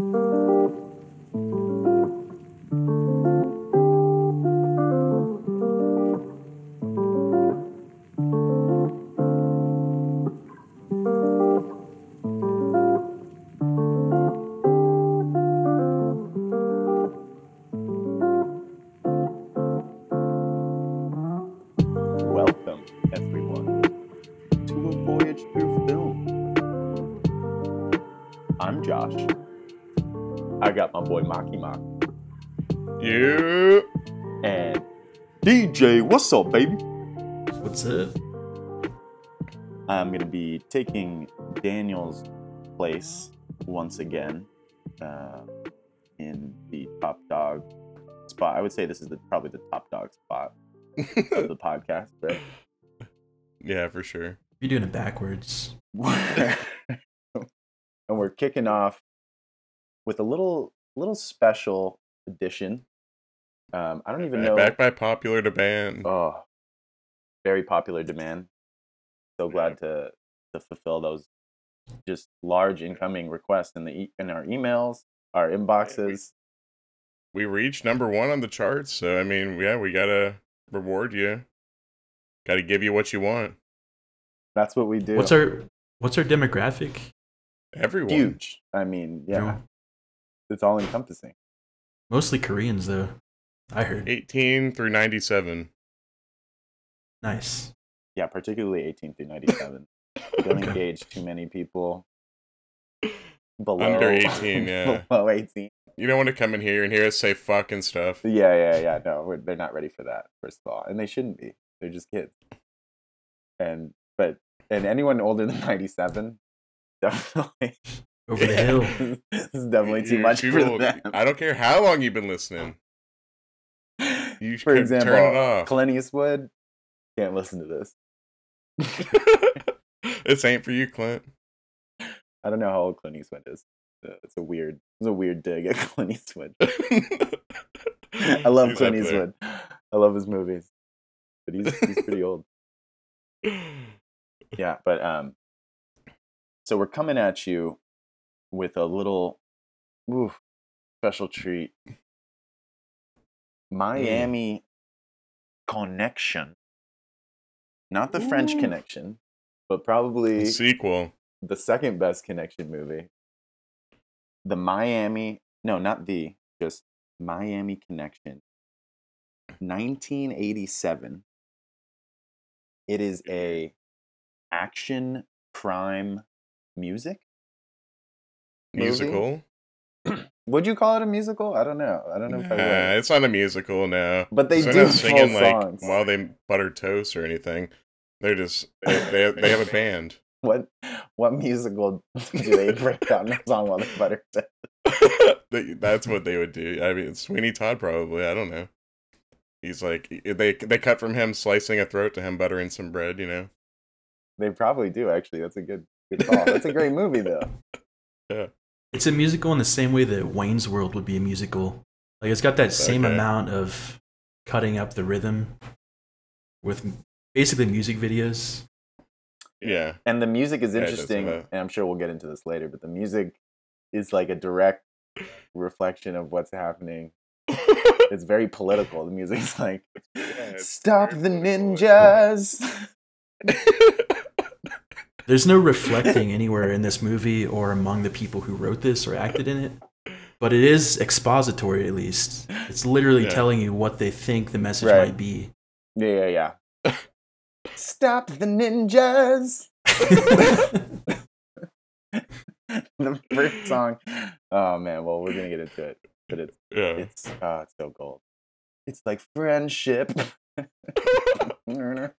Música What's up, baby? What's up? I'm gonna be taking Daniel's place once again uh, in the top dog spot. I would say this is the, probably the top dog spot of the podcast, right? yeah, for sure. You're doing it backwards. and we're kicking off with a little little special edition. Um, I don't even know. Back by popular demand. Oh, very popular demand. So glad to to fulfill those just large incoming requests in the e- in our emails, our inboxes. we reached number one on the charts, so I mean, yeah, we gotta reward you. Gotta give you what you want. That's what we do. What's our What's our demographic? Everyone. huge? I mean, yeah, Everyone? it's all encompassing. Mostly Koreans, though. I heard. 18 through 97. Nice. Yeah, particularly 18 through 97. Don't Okay. engage too many people below Under 18, yeah. below 18. You don't want to come in here and hear us say fuck and stuff. Yeah, yeah, yeah. No, we're, they're not ready for that. First of all, and they shouldn't be. They're just kids. And but and anyone older than ninety seven, definitely Over the hill. this is definitely too You much for people- them. I don't care how long you've been listening. You for example, turn it off. Clint Eastwood can't listen to this. this ain't for you, Clint. I don't know how old Clint Eastwood is. Uh, It's a weird, it's a weird dig at Clint Eastwood. I love He's Clint. Eastwood. I love his movies, but he's he's pretty old. yeah but um so we're coming at you with a little ooh, special treat Mm. miami connection not the french connection but probably Sequel. the second best connection movie the miami no not the just miami connection 1987 it is a action crime music movie? Musical. would you call it a musical i don't know i don't know if i would it's not a musical now. but they do singing like songs while they butter toast or anything. They're just they, they, they have a band. what what musical do they break down a song while they butter toast? That's what they would do. I mean, Sweeney Todd probably. I don't know. He's like they they cut from him slicing a throat to him buttering some bread. You know. they probably do actually that's a good good call that's a great movie though It's a musical in the same way that Wayne's World would be a musical. Like it's got that same Okay. amount of cutting up the rhythm with basically music videos. Yeah. and the music is Yeah, it does interesting have a- and i'm sure we'll get into this later but the music is like a direct reflection of what's happening it's very political the music's like it's stop the ninjas There's no reflecting anywhere in this movie or among the people who wrote this or acted in it. But it is expository at least. It's literally Yeah. telling you what they think the message Right. might be. yeah yeah yeah stop the ninjas the first song oh man well we're gonna get into it but it's yeah. it's uh it's so gold it's like friendship and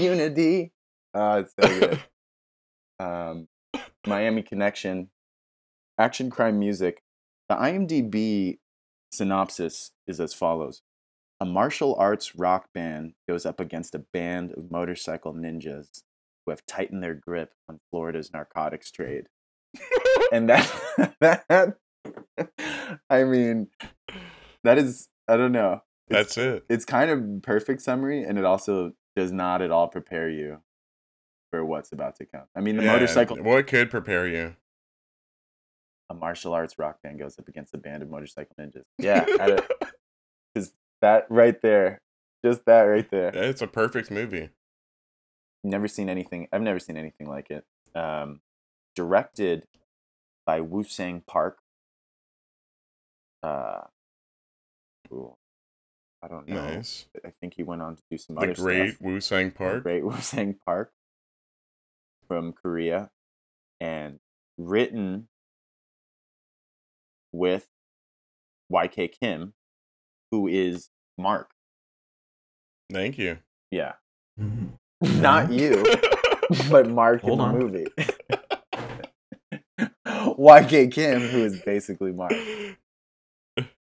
unity uh it's so good um miami connection action crime music the imdb synopsis is as follows a martial arts rock band goes up against a band of motorcycle ninjas who have tightened their grip on florida's narcotics trade and that that I mean that is I don't know. It's, That's it. it's kind of perfect summary and it also does not at all prepare you for what's about to come. I mean the Yeah, motorcycle What could prepare you? a martial arts rock band goes up against a band of motorcycle ninjas. Yeah, because that right there, just that right there. Yeah, it's a perfect movie. Never seen anything. I've never seen anything like it. Um, directed by Woo Sang Park. Uh, I don't know. Nice. I think he went on to do some The other great stuff. Woo Sang The Park. Great Woo Sang Park from Korea, and written with YK Kim, who is Mark. Thank you. Yeah, Mhm. not you, but Mark Hold in the on. movie. YK Kim, who is basically Mark.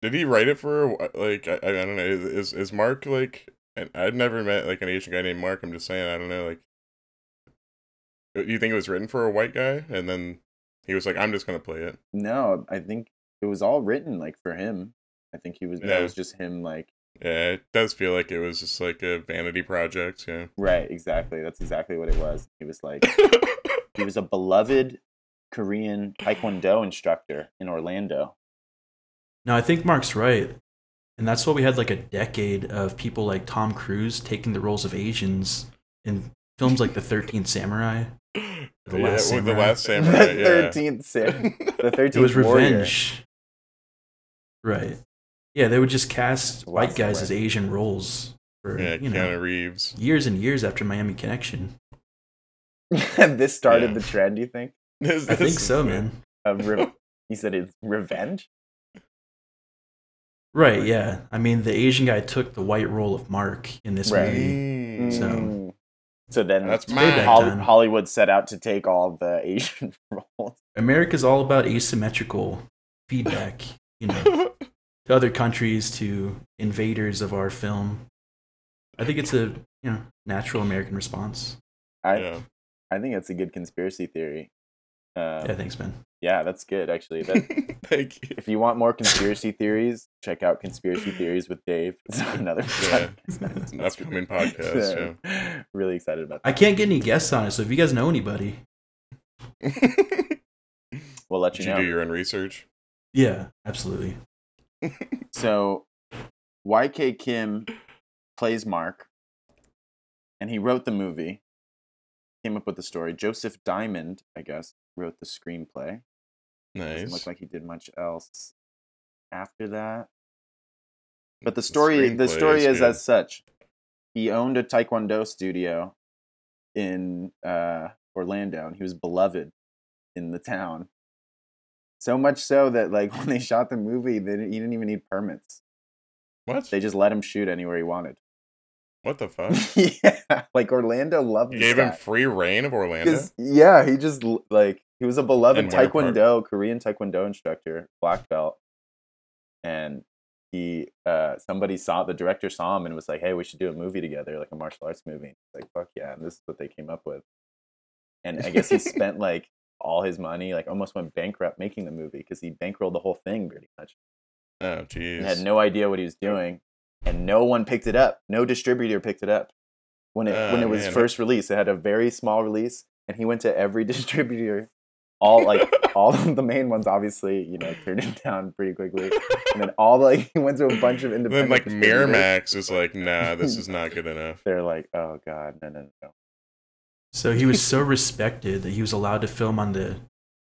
Did he write it for like I, I don't know is is Mark like and I've never met like an Asian guy named Mark. I'm just saying I don't know like. Do you think it was written for a white guy and then he was like I'm just gonna play it? No, I think it was all written like for him. I think he was that was just him like Yeah, it does feel like it was just like a vanity project. Yeah. right, exactly. That's exactly what it was. He was like he was a beloved Korean Taekwondo instructor in Orlando. No, I think Mark's right. And that's why we had like a decade of people like Tom Cruise taking the roles of Asians in films like The 13th Samurai. The yeah, Last with the last samurai. the yeah. thirteenth Sam, the It was warrior. revenge. Right. Yeah, they would just cast The white guys Samurai. as Asian roles for yeah, you know Keanu Reeves. years and years after Miami Connection. this started Yeah. the trend. You think This- I think so, man. of re- you said it's revenge? Right, yeah. I mean, the Asian guy took the white role of Mark in this Right. movie. Mm. So- Mm. So then That's Way mine. back Hol- Hollywood set out to take all the Asian roles. America's all about asymmetrical feedback, you know, to other countries, to invaders of our film. I think it's a you know natural American response. I yeah. I think it's a good conspiracy theory. Uh, Yeah, thanks, man. yeah, that's good actually. That Thank you. if you want more conspiracy theories, check out Conspiracy Theories with Dave. It's another Yeah. It's an upcoming podcast, yeah. Really excited about that. I can't get any guests on it, so if you guys know anybody. We'll let Did you you do your own research? yeah, absolutely. So, YK Kim plays Mark, and he wrote the movie. Came up with the story. Joseph Diamond, I guess, wrote the screenplay. Doesn't look like he did much else after that. But the The story, the screenplay story is is, as such. He owned a Taekwondo studio in uh, Orlando, and he was beloved in the town. So much so that, like, when they shot the movie, they didn't, he didn't even need permits. What? They just let him shoot anywhere he wanted. What the fuck? yeah, like Orlando loved You this gave him free reign of Orlando? yeah, he just like he was a beloved And? Taekwondo, Korean Taekwondo instructor, black belt, and he uh somebody saw the director saw him and was like, "Hey, we should do a movie together, like a martial arts movie." He's like, "Fuck yeah!" And this is what they came up with. And I guess he spent like all his money, like almost went bankrupt making the movie because he bankrolled the whole thing pretty much Oh, jeez. had no idea what he was doing, and no one picked it up. No distributor picked it up when it when Ah, it was man. first released. It had a very small release, and he went to every distributor, all like all of the main ones. Obviously, you know, turned it down pretty quickly, and then all like he went to a bunch of independent. then independent. like. Miramax is like, nah, this is not good enough. They're like, oh god, no, no, no. So he was so respected that he was allowed to film on the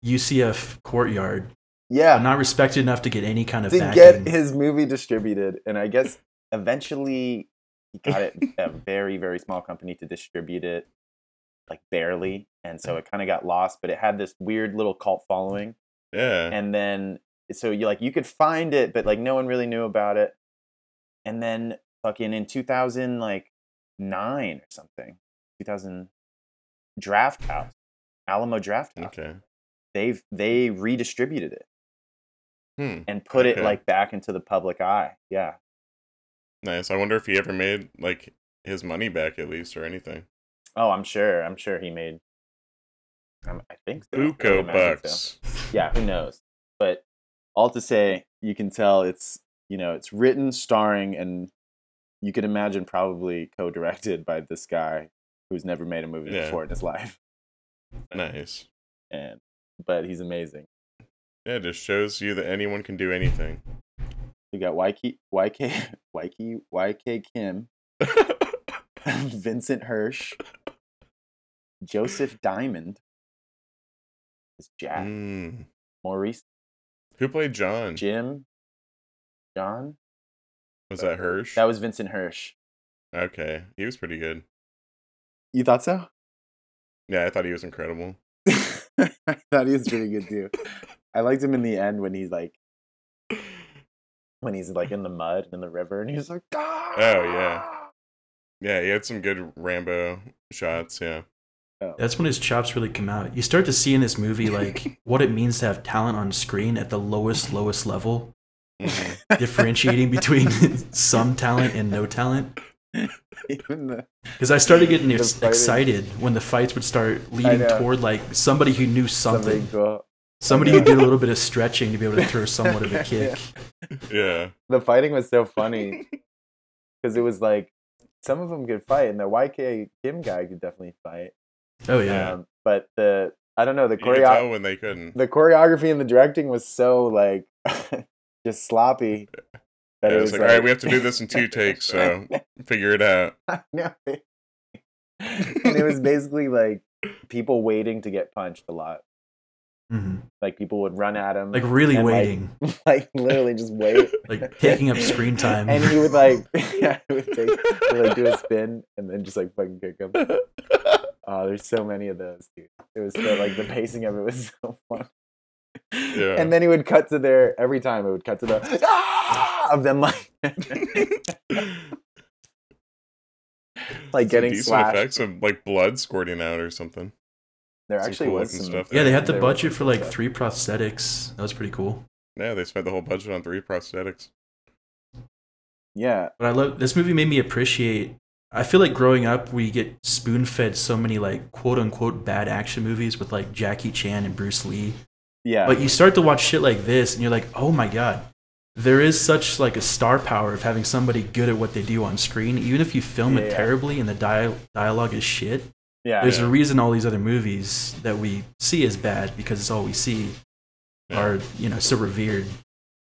UCF courtyard, but Yeah, not respected enough to get any kind of to backing. get his movie distributed, and I guess eventually he got it a very very small company to distribute it, like barely, and so it kind of got lost. But it had this weird little cult following, Yeah. and then so you like you could find it, but like no one really knew about it. And then fucking in two thousand like nine or something, two thousand Drafthouse, Alamo Drafthouse, Okay. they've they redistributed it Hmm. and put it like back into the public eye. Yeah. Nice. I wonder if he ever made like his money back at least or anything. Oh, I'm sure. I'm sure he made. Um, I think so. Buco imagine so. bucks. Yeah, who knows? But all to say, you can tell it's you know it's written, starring, and you could imagine probably co-directed by this guy who's never made a movie Yeah. before in his life. Nice. And but he's amazing. Yeah, it just shows you that anyone can do anything. We got YK YK YK YK Kim, Vincent Hirsch, Joseph Diamond, is Jack, Mm. Maurice, Who played John? Jim, John. Was that Hirsch? That was Vincent Hirsch. okay, he was pretty good. You thought so? Yeah, I thought he was incredible. I thought he was pretty good too. I liked him in the end when he's like when he's like in the mud in the river and he's like oh yeah. Yeah, he had some good Rambo shots. Yeah. That's when his chops really come out. You start to see in this movie like what it means to have talent on screen at the lowest, lowest level, Mhm. differentiating between some talent and no talent. Even Because I started getting The ex- excited when the fights would start leading toward like somebody who knew something something, cool. Somebody know. who did a little bit of stretching to be able to throw somewhat of a kick. Yeah. The fighting was so funny because it was like some of them could fight and the YK Kim guy could definitely fight. Oh yeah, Um, but the I don't know the You choreo when they couldn't. the choreography and the directing was so like just sloppy. That Yeah, it was like, all right, we have to do this in two takes, so figure it out. No. and it was basically like people waiting to get punched a lot. Mhm. Like people would run at him, like really and, like, waiting, like literally just wait, like taking up screen time. and he would like, yeah, he would take, he would, like do a spin and then just like fucking kick him. Oh, there's so many of those, dude. It was so like the pacing of it was so fun. Yeah. And then he would cut to their every time it would cut to the ah! of them like like Some getting decent slashed. effects of like blood squirting out or something. There Some actually cool was looking some stuff yeah, they had the there budget for like stuff. three prosthetics. That was pretty cool. Yeah, they spent the whole budget on three prosthetics. Yeah, But I love this movie. Made me appreciate. I feel like growing up, we get spoon fed so many like quote unquote bad action movies with like Jackie Chan and Bruce Lee. yeah. But you start to watch shit like this, and you're like, oh my god, there is such like a star power of having somebody good at what they do on screen, even if you film Yeah, it yeah. terribly and the dia- dialogue is shit. Yeah, There's Yeah. a reason all these other movies that we see as bad because it's all we see Yeah. are you know so revered.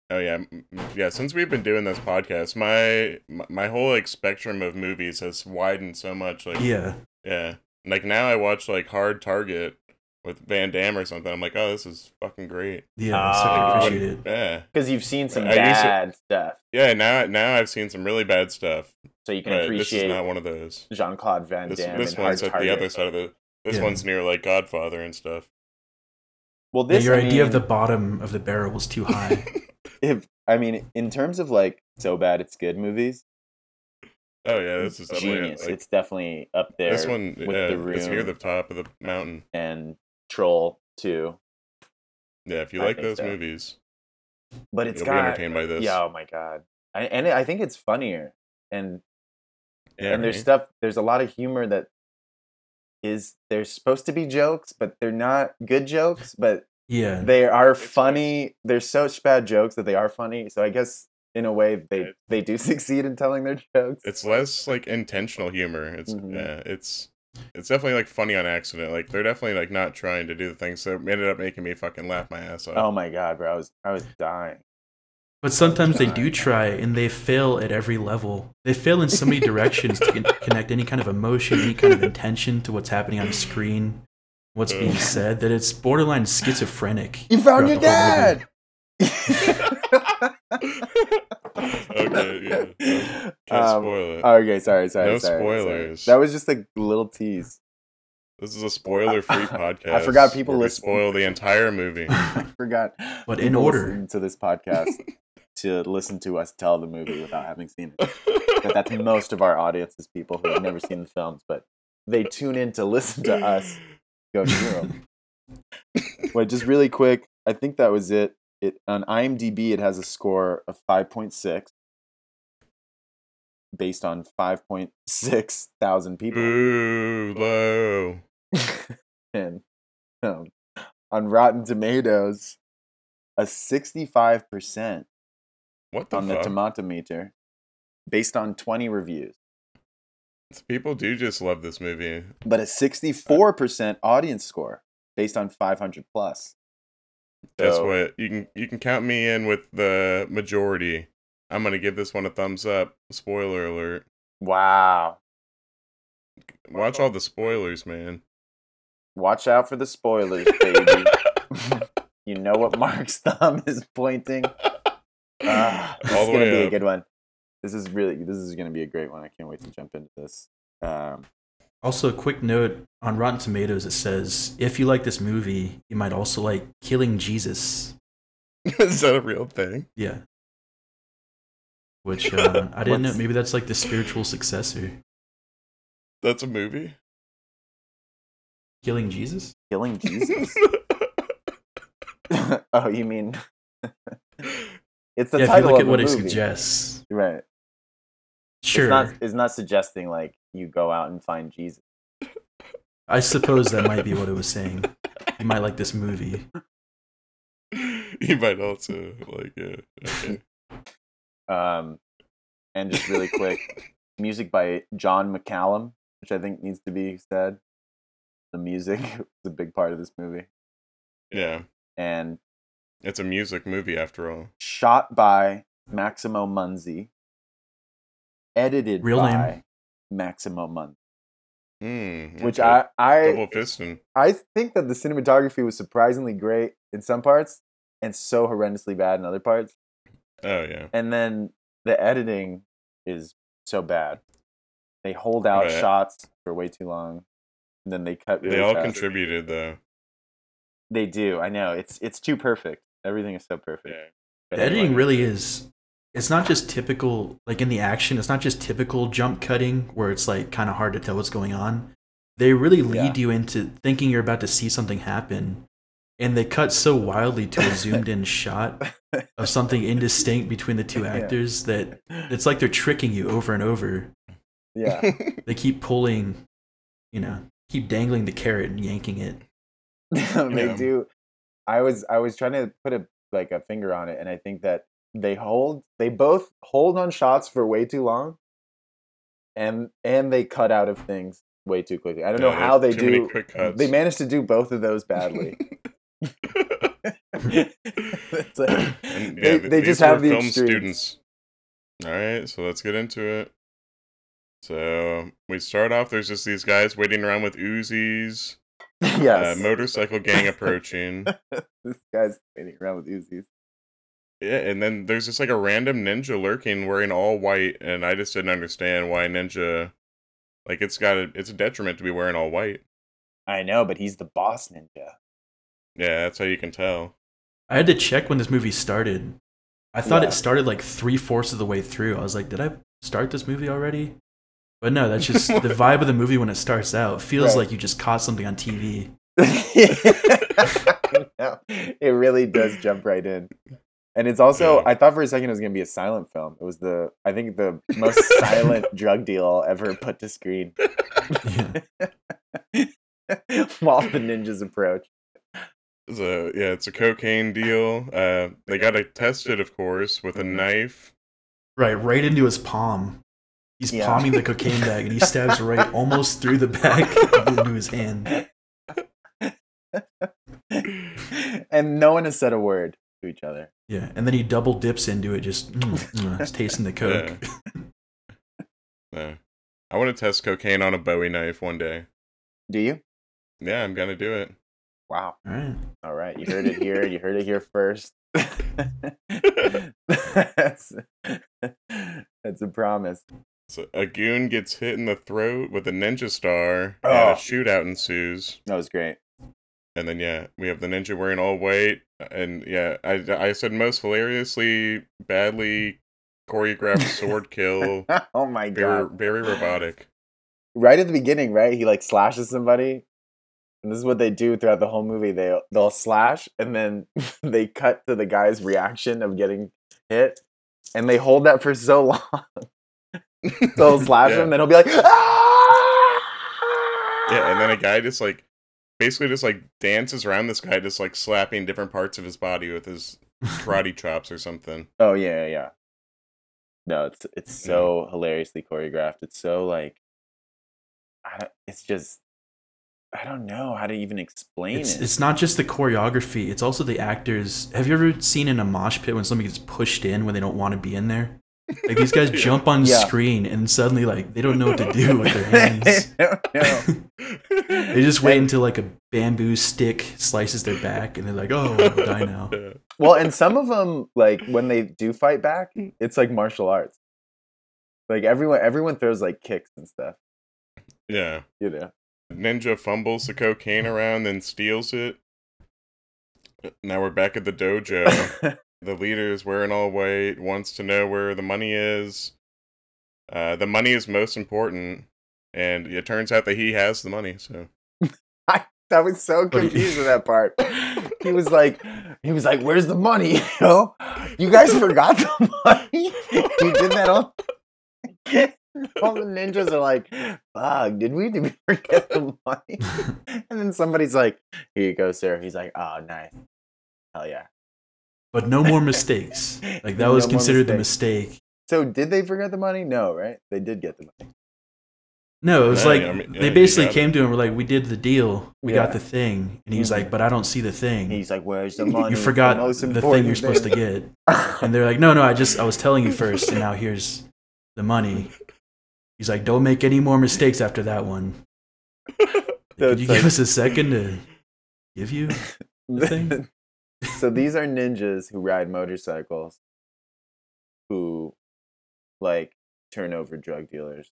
Oh yeah, m- m- yeah. Since we've been doing this podcast, my my- my whole like spectrum of movies has widened so much. Like Yeah, yeah, like now I watch like Hard Target with Van Damme or something. I'm like, oh, this is fucking great. yeah, so I Ah. appreciate it. Yeah, because you've seen some I used to- bad stuff, yeah. Now now I've seen some really bad stuff, so you can but this is not one of those. Jean Claude Van This Damme. this and one's at Target. the other side of the. This Yeah. one's near like Godfather and stuff. Well, Yeah, this your I idea of the bottom of the barrel was too high. if I mean, in terms of like so bad it's good movies, oh yeah, this is definitely genius. like, it's definitely up there. this one. with Yeah, the it's near the top of the mountain. and Troll 2. Yeah, if you I like those so. movies, But it's you'll be got entertained by this. yeah. Oh my god, I, and I think it's funnier and yeah, and there's right? stuff. There's a lot of humor that is there's supposed to be jokes, but they're not good jokes. But yeah, they are funny. They're such bad jokes that they are funny. So I guess in a way they It- they do succeed in telling their jokes. it's less like intentional humor. It's Mhm. yeah, it's it's definitely like funny on accident. Like they're definitely like not trying to do the things that ended up making me fucking laugh my ass off. oh my god, bro! I was I was dying. But sometimes they do try and they fail at every level. They fail in so many directions to con- connect any kind of emotion, any kind of intention to what's happening on the screen, what's being said, that it's borderline schizophrenic. You found your throughout the whole movie. okay, yeah. Can't Um, spoil it. Okay, sorry, sorry, No sorry, sorry. spoilers. That was just a little tease. this is a spoiler-free podcast. I forgot people where we listen- spoil the entire movie. I forgot. But in order. to this podcast to listen to us tell the movie without having seen it. But that's most of our audience is people who have never seen the films, but they tune in to listen to us go through them. Wait, just really quick. I think that was it. It on IMDb it has a score of five point six, based on five point six thousand people. Boo, low. and um, on Rotten Tomatoes, a sixty-five percent What the on the fuck? tomato meter, based on twenty reviews, People do just love this movie. but a sixty-four percent audience score based on five hundred plus. That's So- what you can you can count me in with the majority. I'm gonna give this one a thumbs up. Spoiler alert. Wow. Watch all the spoilers, man. Watch out for the spoilers, baby. you know what Mark's thumb is pointing. Ah, this is gonna way be a good one. This is really this is gonna be a great one. I can't wait to jump into this. Um, Also, a quick note on Rotten Tomatoes: it says if you like this movie, you might also like Killing Jesus. Is that a real thing? Yeah. Which uh, I didn't know. Maybe that's like the spiritual successor. That's a movie. Killing Jesus. killing Jesus. oh, you mean it's the yeah, if you look of at what a it suggests, Right. sure. It's not it's not suggesting like you go out and find Jesus. I suppose that might be what it was saying. You might like this movie. you might also like it. Okay. Um, and just really quick, music by John McCallum, which I think needs to be said. The music is a big part of this movie, Yeah. and It's a music movie after all. shot by Maximo Munzi, edited Real name? by Maximo Munzi. Mm, Which okay. I double I fisting. I think that the cinematography was surprisingly great in some parts and so horrendously bad in other parts. Oh yeah. And then the editing is so bad. They hold out Right. shots for way too long. And then they cut really They all fast. contributed though. They do. I know. It's it's too perfect. Everything is so perfect. Yeah. The editing anyway. really is. It's not just typical, like in the action. It's not just typical jump cutting where it's like kind of hard to tell what's going on. They really lead you into thinking you're about to see something happen, and they cut so wildly to a zoomed in shot of something indistinct between the two Yeah. actors that it's like they're tricking you over and over. Yeah. They keep pulling, you know, keep dangling the carrot and yanking it. they Yeah. do. I was I was trying to put a like a finger on it, and I think that they hold they both hold on shots for way too long, and and they cut out of things way too quickly. I don't know how they do. They managed to do both of those badly. Like- And, they, yeah, they these just have the film extremes. students. All right, so let's get into it. So we start off. There's just these guys waiting around with Uzis. yes, Uh, motorcycle gang approaching. this guy's waiting around with Uzis. Yeah, and then there's just like a random ninja lurking wearing all white, and I just didn't understand why ninja. Like it's got a, it's a detriment to be wearing all white. I know, but he's the boss ninja. Yeah, that's how you can tell. I had to check when this movie started. I thought Yeah. it started like three fourths of the way through. I was like, did I start this movie already? But no, that's just the vibe of the movie when it starts out. It feels Right. like you just caught something on TV. No, it really does jump right in. And it's also Yeah. I thought for a second it was gonna be a silent film. It was the I think the most silent drug deal ever put to screen. Yeah. While the ninjas approach. So yeah, it's a cocaine deal. Uh, they got to test it, of course, with a Mhm. knife. Right, right into his palm. He's Yeah. palming the cocaine bag and he stabs right almost through the bag into his hand. and no one has said a word to each other. Yeah, and then he double dips into it, just mm, mm, just tasting the coke. No. I want to test cocaine on a Bowie knife one day. Do you? Yeah, I'm gonna do it. Wow. All right. All right, you heard it here. You heard it here first. that's, that's a promise. So a goon gets hit in the throat with a ninja star, and Oh. a shootout ensues. That was great. And then yeah, we have the ninja wearing all white, and yeah, I I said most hilariously badly choreographed sword kill, oh my very god! very robotic. Right at the beginning, right? He like slashes somebody, and this is what they do throughout the whole movie. They they'll slash, and then they cut to the guy's reaction of getting hit, and they hold that for so long. so he'll slash yeah. him, then he'll be like, ah! Yeah, and then a guy just like basically just like dances around this guy, just like slapping different parts of his body with his karate chops or something. Oh yeah, yeah, yeah. No, it's it's so hilariously choreographed. It's so like, I don't, it's just I don't know how to even explain It's, it. it's not just the choreography; it's also the actors. Have you ever seen in a mosh pit when somebody gets pushed in when they don't want to be in there? Like these guys jump on Yeah. screen and suddenly like they don't know what to do with their hands. I don't know. They just wait until like a bamboo stick slices their back, and they're like, "Oh, I'll die now." Well, and some of them, like when they do fight back, it's like martial arts. Like everyone, everyone throws like kicks and stuff. yeah. You know. Ninja fumbles the cocaine around, then steals it. Now we're back at the dojo. The leader is wearing all white, wants to know where the money is. Uh, the money is most important, and it turns out that he has the money. So I that was so confused with that part. He was like, he was like, "Where's the money? Yo, you guys forgot the money. you did that all." all the ninjas are like, "Fuck, did we? Did we forget the money?" and then somebody's like, "Here you go, sir." He's like, "Oh, nice, hell yeah." But no more mistakes. Like that No was more considered the mistake. So did they forget the money? No, right? They did get the money. No, it was No, like I mean, they you basically got it. came to him. We're like, "We did the deal. We got the thing," and he's Mhm. like, "But I don't see the thing. He's like, "Where's the money?" you forgot most the thing you're supposed to get." And they're like, "No, no, I just I was telling you first, and now here's the money." He's like, "Don't make any more mistakes after that one." So Could you like- give us a second to give you? the thing? So these are ninjas who ride motorcycles who like turn over drug dealers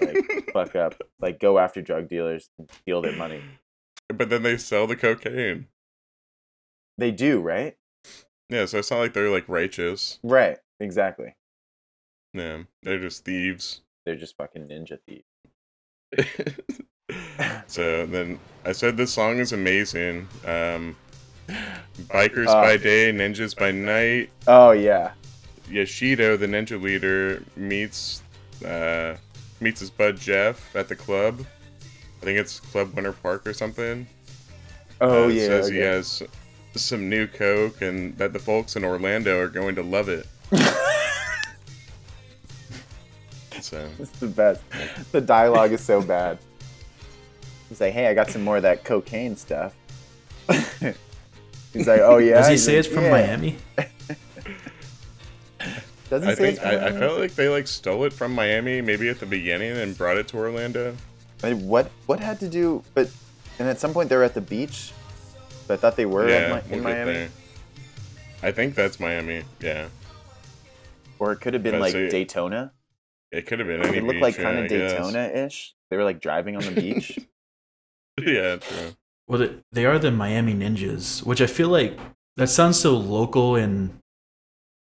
like fuck up like go after drug dealers and steal their money but then they sell the cocaine. they do right Yeah, so it's not like they're like righteous. right exactly Yeah, they're just thieves. they're just fucking ninja thieves so then I said this song is amazing. Um, bikers Uh. by day, ninjas by night. oh yeah Yashito, the ninja leader, meets uh, meets his bud Jeff at the club. I think it's Club Winter Park or something. oh Uh, yeah Says he has some new coke and that the folks in Orlando are going to love it. So it's the best the dialogue is so bad he's like hey i got some more of that cocaine stuff he's like oh yeah Does he He's say like, it's from "Yeah." Miami? does he I say think it's from I, I Miami? felt like they like stole it from Miami maybe at the beginning and brought it to Orlando. Like, what what had to do? But and at some point they were at the beach. So I thought they were yeah, at Mi- we'll in get Miami, there. I think that's Miami. Yeah, or it could have been But like see, Daytona. it could have been any It looked beach, like yeah, kind I of guess. Daytona-ish. They were like driving on the beach. yeah, true. Well, they- they are the Miami Ninjas, which I feel like that sounds so local and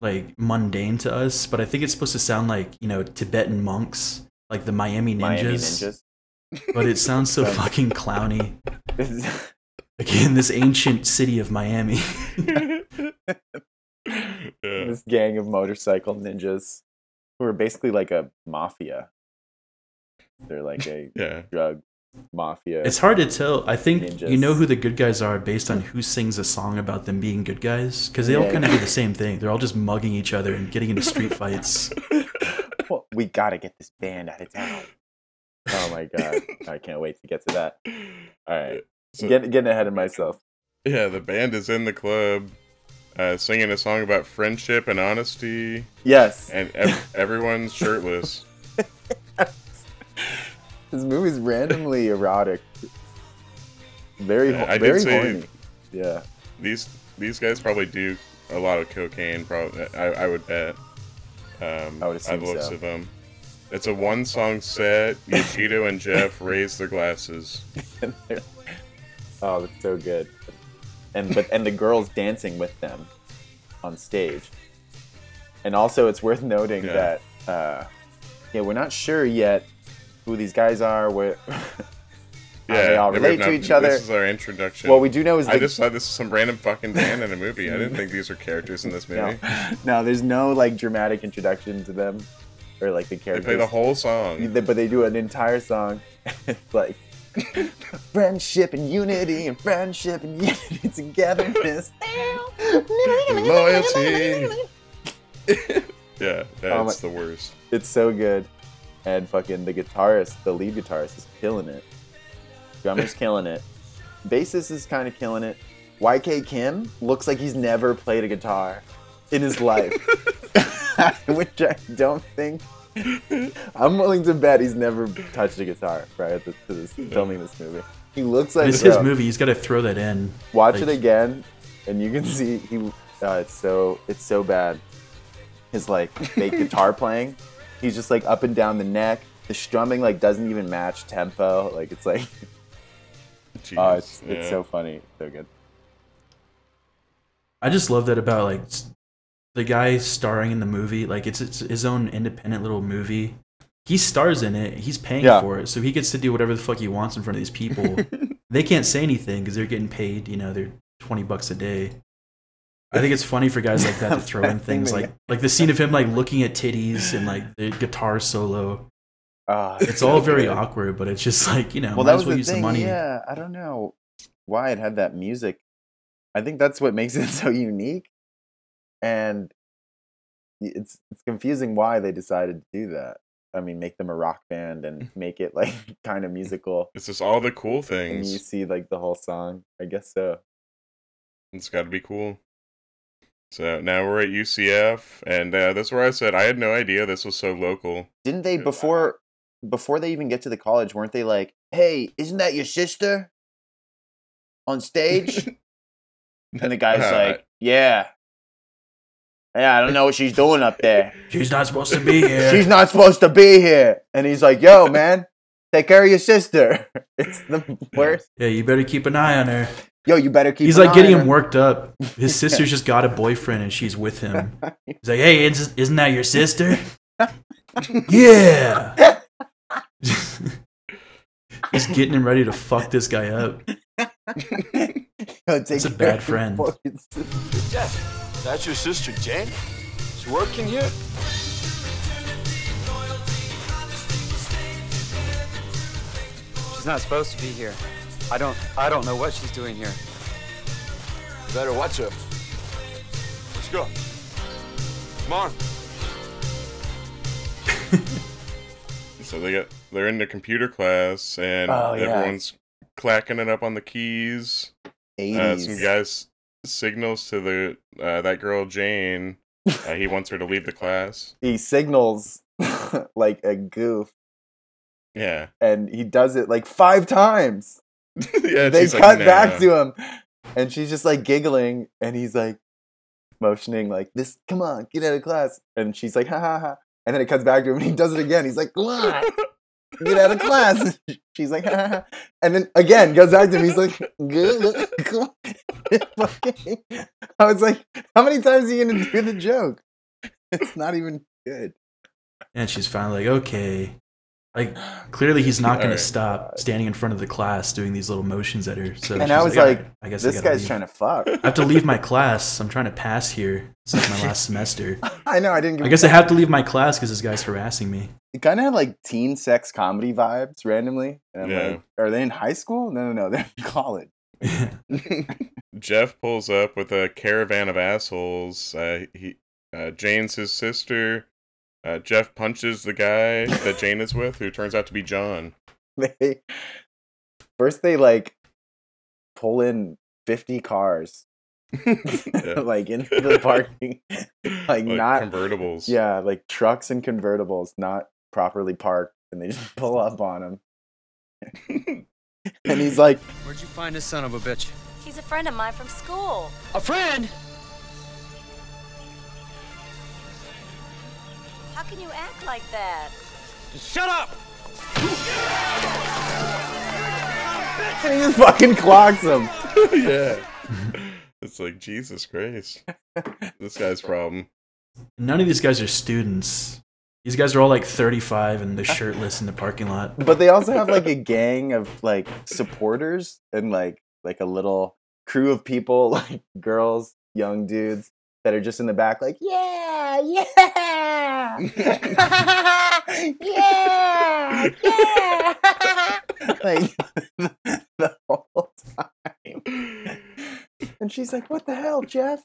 like mundane to us, but I think it's supposed to sound like you know Tibetan monks, like the Miami Ninjas. Miami ninjas. But it sounds so fucking clowny. Again, this ancient city of Miami. this gang of motorcycle ninjas who are basically like a mafia. They're like a yeah. drug mafia. It's hard to tell. I think you know who the good guys are based on who sings a song about them being good guys, because they all kind of do the same thing. They're all just mugging each other and getting into street fights. Well, we gotta get this band out of town. Oh my god! I can't wait to get to that. All right, So- Get, getting ahead of myself. Yeah, the band is in the club, uh, singing a song about friendship and honesty, Yes, and ev- everyone's shirtless. this movie's randomly erotic. Very, Yeah, ho- very horny. Yeah, These these guys probably do a lot of cocaine. Probably, I, I would bet. Um, I would assume looks so. of them. It's a one song set. Yashito and Jeff raise their glasses. oh, that's so good. And but and the girls dancing with them on stage. And also, it's worth noting Yeah. that uh, yeah, we're not sure yet who these guys are. Where Yeah, they all relate to each other. This is our introduction. what we do know is I just thought this is some random fucking band in a movie. I didn't think these were characters in this movie. no, there's no like dramatic introduction to them or like the characters. They play the whole song. But they do an entire song. it's like friendship and unity and friendship and unity togetherness. Loyalty. yeah, that's oh the worst. It's so good. And fucking the guitarist, the lead guitarist, is killing it. Drummer's killing it. Bassist is kind of killing it. YK Kim looks like he's never played a guitar in his life, which I don't think. I'm willing to bet he's never touched a guitar prior to, to this filming this movie. He looks like It's his movie. He's got to throw that in. Watch Like- it again, and you can see he. Uh, it's so it's so bad. His like fake guitar playing, he's just like up and down the neck. The strumming like doesn't even match tempo. Like it's like oh, it's yeah. it's so funny, so good. I just love that about like the guy starring in the movie. Like it's, it's his own independent little movie. He stars in it. He's paying Yeah. for it, so he gets to do whatever the fuck he wants in front of these people. they can't say anything because they're getting paid. You know, they're twenty bucks a day. I think it's funny for guys like that to throw in things like like the scene of him like looking at titties and like the guitar solo. Ah, It's all very good. awkward, but it's just like you know, Well, might that as was well the use thing. the money. Yeah, I don't know why it had that music. I think that's what makes it so unique, and it's it's confusing why they decided to do that. I mean, make them a rock band and make it like kind of musical, It's just all the cool things. and you see like the whole song. I guess so. It's got to be cool. So now we're at UCF, and uh, that's where I said I had no idea this was so local. Didn't they before before they even get to the college? Weren't they like, "Hey, isn't that your sister on stage?" and the guy's Uh, like, "Yeah." Yeah, I don't know what she's doing up there. She's not supposed to be here. She's not supposed to be here. And he's like, yo, man, take care of your sister. It's the worst. yeah, you better keep an eye on her. Yo, you better keep He's like getting him worked up. His sister's just got a boyfriend and she's with him. He's like, "Hey, is, isn't that your sister?" yeah. He's getting him ready to fuck this guy up. It's a bad friend. Jeff, that's your sister Jane? She's working here? She's not supposed to be here. I don't I don't know what she's doing here. You better watch her. Let's go. Come on. So they got they're in the computer class, and Oh, yeah. everyone's clacking it up on the keys. 80s. Uh, some guys signals to the uh, that girl Jane. Uh, he wants her to leave the class. He signals like a goof, Yeah, and he does it like five times. yeah. they she's like, cut "Nah." back to him, and she's just like giggling, and he's like motioning like this. Come on, get out of class. And she's like, ha ha ha. And then it cuts back to him, and he does it again. He's like, come on, get out of class. She's like, ha, ha, ha. and then again goes back to him. He's like, good. come on." I was like, how many times are you gonna do the joke? It's not even good. And she's finally like, "Okay." Like clearly he's not going to stop standing in front of the class doing these little motions at her. So And I was "Alright, like, I guess This gotta guy's leave." trying to fuck. I have to leave my class. I'm trying to pass here. It's like my last semester. I know. I didn't. Give I guess I have to leave my class because this guy's harassing me. it kind of had like teen sex comedy vibes randomly. And I'm Yeah. like, are they in high school? No, no, no, they're in college. Jeff pulls up with a caravan of assholes. Uh, he, uh, Jane's his sister. Uh, Jeff punches the guy that Jane is with, who turns out to be John. They first they like pull in fifty cars like into the parking, like, not convertibles. yeah, like trucks and convertibles not properly parked, and they just pull up on him. and he's like, Where'd you find this son of a bitch? He's a friend of mine from school. A friend? How can you act like that? Shut up! and he just fucking clocks him. yeah. It's like Jesus Christ. This guy's problem. None of these guys are students. These guys are all like 35 and they're shirtless in the parking lot. But they also have like a gang of like supporters and like like a little crew of people, like girls, young dudes that are just in the back, like yeah, yeah, yeah, yeah, like the whole time. And she's like, "What the hell, Jeff?"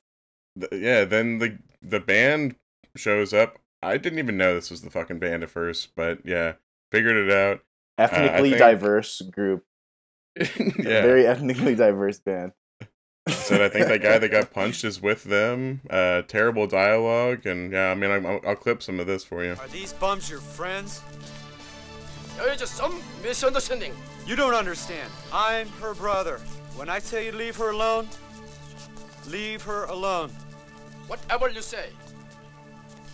Yeah, then the the band shows up. I didn't even know this was the fucking band at first, but yeah, figured it out. Uh, ethnically think- diverse group. yeah. Very ethnically diverse band. Said I think that guy that got punched is with them. Uh, terrible dialogue, and yeah, I mean, I'm, I'll, I'll clip some of this for you. Are these bums your friends? There is just some misunderstanding. You don't understand. I'm her brother. When I tell you to leave her alone, leave her alone. Whatever you say,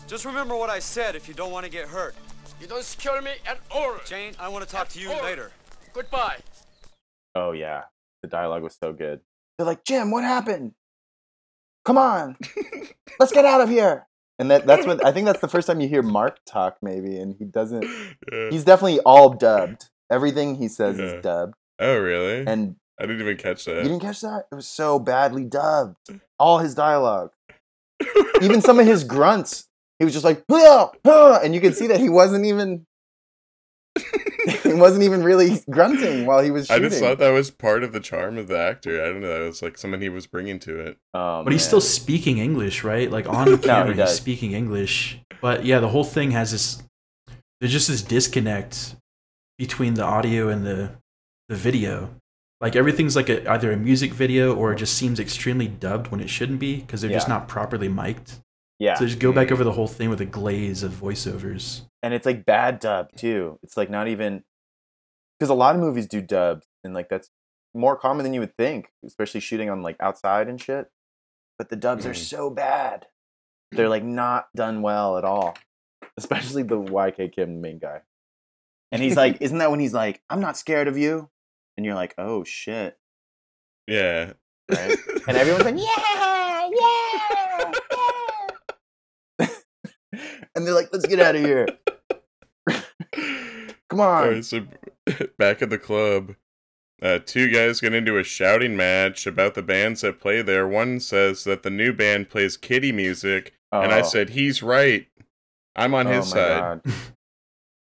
Just remember what I said if you don't want to get hurt. you don't scare me at all. Jane, I want to talk to you Or- later. Goodbye. Oh yeah, the dialogue was so good. They're like, Jim, what happened? Come on, let's get out of here. And that, that's when I think that's the first time you hear Mark talk, maybe, and he doesn't. Yeah. He's definitely all dubbed. Everything he says Yeah. is dubbed, Oh, really? and I didn't even catch that. you didn't catch that. It was so badly dubbed. All his dialogue, even some of his grunts, he was just like, "Huh, huh," and you could see that he wasn't even. he wasn't even really grunting while he was I just thought that was part of the charm of the actor. I don't know. That was like something he was bringing to it. Oh, But he's still speaking English, right? Like on camera, he's speaking English. But yeah, the whole thing has this. There's just this disconnect between the audio and the the video. Like everything's like a, either a music video or it just seems extremely dubbed when it shouldn't be because they're just not properly mic'd. yeah. So just go back Mm. over the whole thing with a glaze of voiceovers. And it's like bad dub too. It's like not even because a lot of movies do dubs, and like that's more common than you would think, especially shooting on like outside and shit. But the dubs are Mhm. so bad; they're like not done well at all. Especially the YK Kim main guy, and he's like, "Isn't that when he's like, I'm not scared of you?" And you're like, "Oh shit!" Yeah. Right? And everyone's like, "Yeah, yeah." yeah." and they're like, "Let's get out of here! Come on!" Alright, so back at the club, uh, two guys get into a shouting match about the bands that play there. One says that the new band plays kitty music, and I Oh. said he's right. I'm on Oh his my side. God.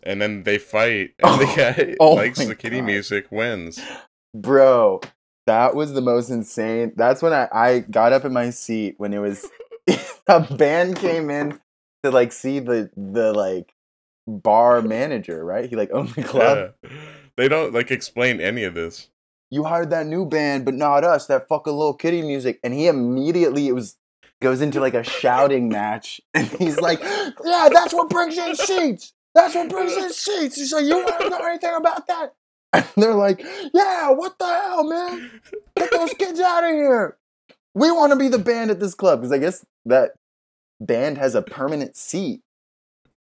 And then they fight, and the guy Oh likes the kitty God. music wins. Bro, that was the most insane. That's when I, I got up in my seat when it was a band came in to like see the the like bar manager, right? He like owned the club. Yeah. They don't like explain any of this. You hired that new band, but not us, that fucking little kitty music. And he immediately it was goes into like a shouting match. And he's like, Yeah, that's what brings in sheets. That's what brings in sheets." He's like, You don't know anything about that? And they're like, Yeah, what the hell, man? Get those kids out of here. We want to be the band at this club. Because I guess that band has a permanent seat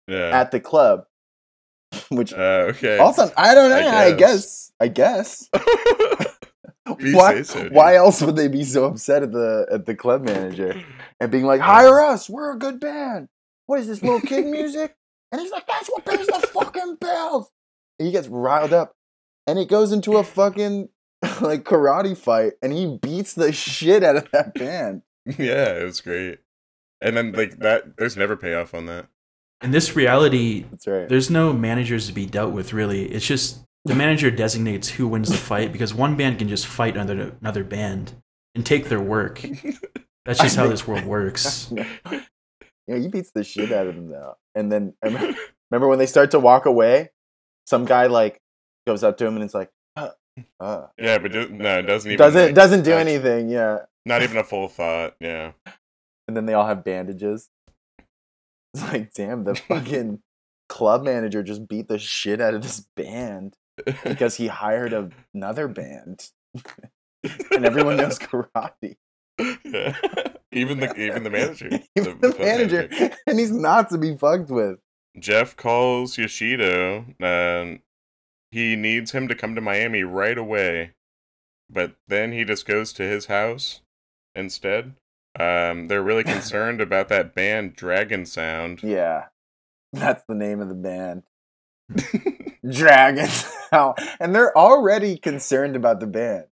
Yeah. at the club. Which uh, okay. awesome. I don't know. I I guess. guess. I guess. Why, so, why else would they be so upset at the at the club manager and being like, hire us, we're a good band. What is this little kid music? And he's like, that's what pays the fucking bills. And he gets riled up, and it goes into a fucking like karate fight, and he beats the shit out of that band. Yeah, it was great. And then like that, there's never payoff on that. In this reality, That's right. there's no managers to be dealt with really. It's just the manager designates who wins the fight because one band can just fight another another band and take their work. That's just how this world works. yeah, he beats the shit out of them though. And then remember, remember when they start to walk away, some guy like goes up to him and it's like, uh, uh. Yeah, but just, no, it doesn't even. doesn't like, doesn't do anything. Yeah. Not even a full thought. Yeah. and then they all have bandages. It's like, damn, the fucking club manager just beat the shit out of this band because he hired a- another band, and everyone knows karate. yeah. even the even the manager. Even the, club manager, and he's not to be fucked with. Jeff calls Yashito and he needs him to come to Miami right away. But then he just goes to his house instead. Um, they're really concerned about that band Dragon Sound. Yeah, that's the name of the band, Dragons. and they're already concerned about the band.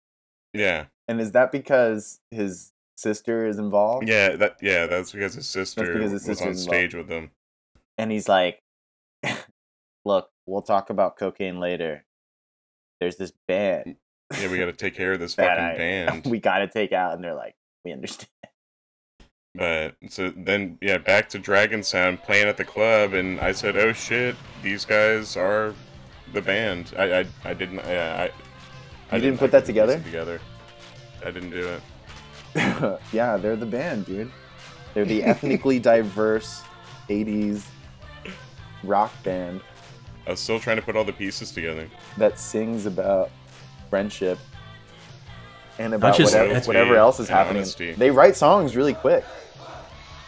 yeah. And is that because his sister is involved? Yeah, that yeah, that's because his sister because his was on stage with them. and he's like, "Look, we'll talk about cocaine later. There's this band Yeah, we got to take care of this fucking I- band. we got to take out," and they're like, "We understand." But so then, yeah, back to Dragon Sound playing at the club, and I said, "Oh shit, these guys are the band." I I, I didn't. Yeah, I I didn't I put that together? Together. I didn't do it. yeah, they're the band, dude. They're the ethnically diverse 80s rock band I was still trying to put all the pieces together. that sings about friendship and about just whatever, whatever else is and happening. honesty. They write songs really quick.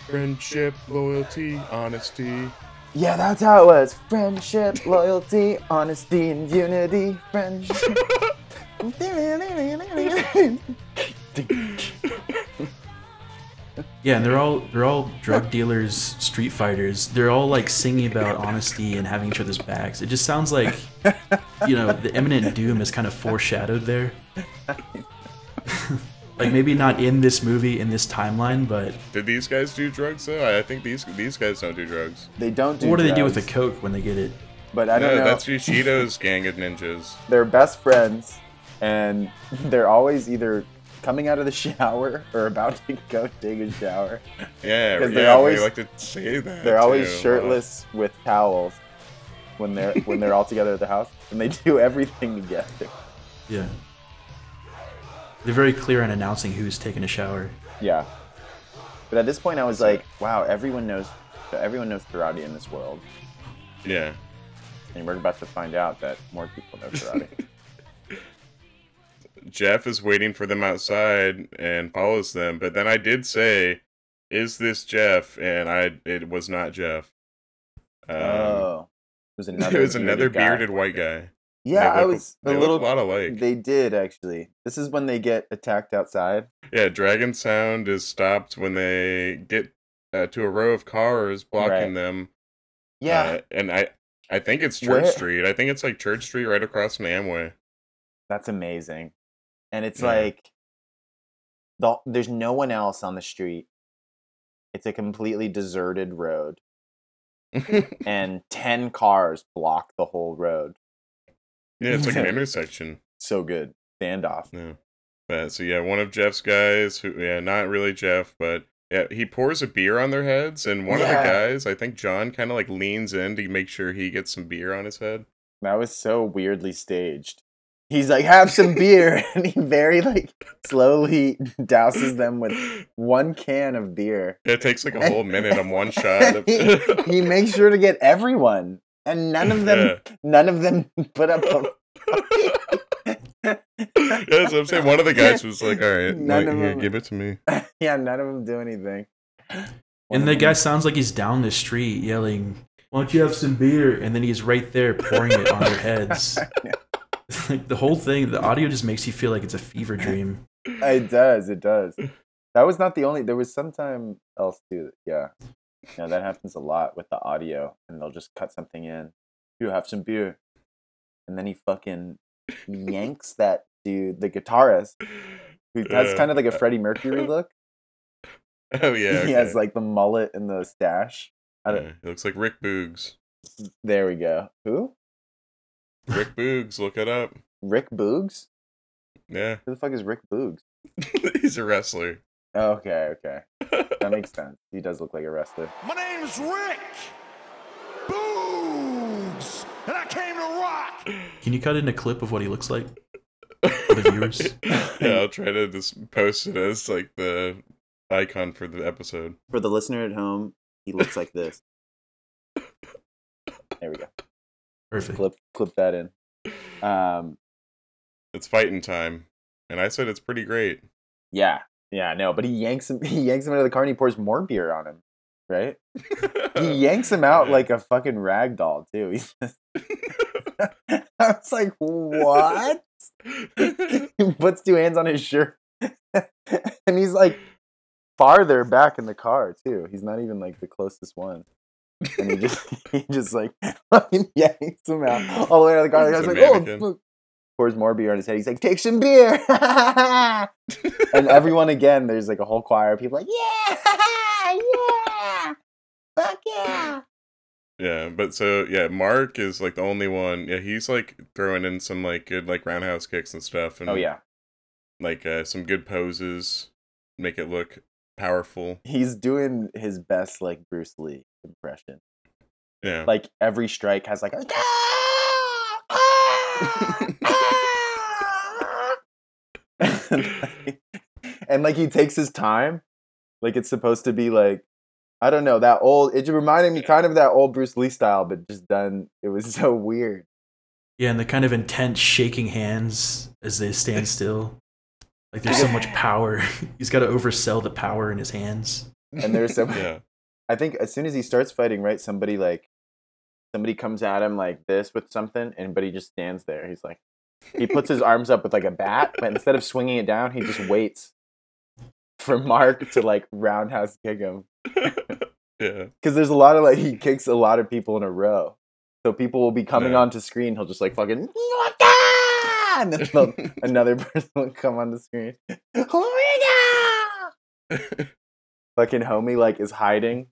Friendship, loyalty, honesty. Yeah, that's how it was. Friendship, loyalty, honesty, and unity. Friendship. Yeah, and they're all they're all drug dealers, street fighters. They're all like singing about honesty and having each other's backs. It just sounds like, you know, the imminent doom is kind of foreshadowed there. like maybe not in this movie in this timeline, but Did these guys do drugs though? I I think these these guys don't do drugs. They don't do what do they do with the coke when they get it? But I don't no, know. that's Yashito's gang of ninjas. they're best friends and they're always either coming out of the shower or about to go take a shower. Yeah, 'Cause yeah. they they always- like to say that. They're always too. shirtless with towels when they're when they're all together at the house and they do everything together. Yeah. They're very clear on announcing who's taking a shower. Yeah. But at this point I was like, wow, everyone knows everyone knows karate in this world. Yeah. And we're about to find out that more people know karate. Jeff is waiting for them outside and follows them, but then I did say, "Is this Jeff?" And I it was not Jeff. Um, oh. It was another it was another guy. bearded white guy. Yeah, I look- was a little a lot alike. They did actually. This is when they get attacked outside. Yeah, Dragon Sound is stopped when they get uh, to a row of cars blocking Right. them. Yeah. Uh, and I I think it's Church Where- Street. I think it's like Church Street right across from Amway. That's amazing. And it's Yeah. like the, there's no one else on the street. It's a completely deserted road and 10 cars block the whole road. Yeah, it's like an intersection. So good. Standoff. Yeah. But so yeah, one of Jeff's guys who yeah, not really Jeff, but yeah, he pours a beer on their heads, and one of the guys, I think John, kind of like leans in to make sure he gets some beer on his head. That was so weirdly staged. He's like, have some beer. And he very like slowly douses them with one can of beer. It takes like a whole minute on one shot. he, he makes sure to get everyone. And none of them none of them put up a yeah, so I'm saying one of the guys was like, "All right, None like, of here, them- give it to me." Yeah, none of them do anything. One And of the them- guy sounds like he's down the street yelling, "Why don't you have some beer?" And then he's right there pouring it on their heads. like the whole thing, the audio just makes you feel like it's a fever dream. It does, it does. That was not the only there was sometime else too. Yeah. Yeah, that happens a lot with the audio and they'll just cut something in. You have some beer. And then he fucking yanks that dude, the guitarist, who has Uh, kind of like a Freddie Mercury look. Oh yeah, He has like the mullet and the stash. Yeah, he looks like Rick Boogs. There we go. Who? Rick Boogs, look it up. Rick Boogs? Yeah, Who the fuck is Rick Boogs? he's a wrestler. Okay, okay. That makes sense. He does look like a wrestler. My name is Rick Boogs, and I came to rock. Can you cut in a clip of what he looks like for the viewers? yeah, I'll try to just post it as like the icon for the episode. For the listener at home, he looks like this. There we go. Perfect. Clip clip that in. Um It's fighting time, and I said it's pretty great. yeah. Yeah, no, but he yanks him he yanks him out of the car and he pours more beer on him. Right? He yanks him out like a fucking rag doll too. He's just I was like, what? he puts two hands on his shirt. and he's like farther back in the car too. He's not even like the closest one. And he just he just like fucking yanks him out all the way out of the car. The It's guy's a like, oh mannequin. fuck." Pours more beer on his head. He's like, take some beer. and everyone again, there's like a whole choir of people like, yeah, yeah, fuck yeah. Yeah, but so yeah, Mark is like the only one. Yeah, he's like throwing in some like good like roundhouse kicks and stuff, and Oh yeah. like uh, some good poses, make it look powerful. He's doing his best like Bruce Lee impression. Yeah, Like every strike has like a and like he takes his time. Like it's supposed to be like I don't know that old. It reminded me kind of that old Bruce Lee style, but just done. It was so weird. Yeah, and the kind of intense shaking hands as they stand still. Like there's so much power. He's got to oversell the power in his hands. And there's some. Yeah. I think as soon as he starts fighting, right, somebody like somebody comes at him like this with something, and but he just stands there. He's like, he puts his arms up with like a bat, but instead of swinging it down, he just waits for Mark to like roundhouse kick him. yeah. Because there's a lot of like he kicks a lot of people in a row, so people will be coming Yeah. onto screen. He'll just like fucking. And then another person will come on the screen. Fucking homie like is hiding.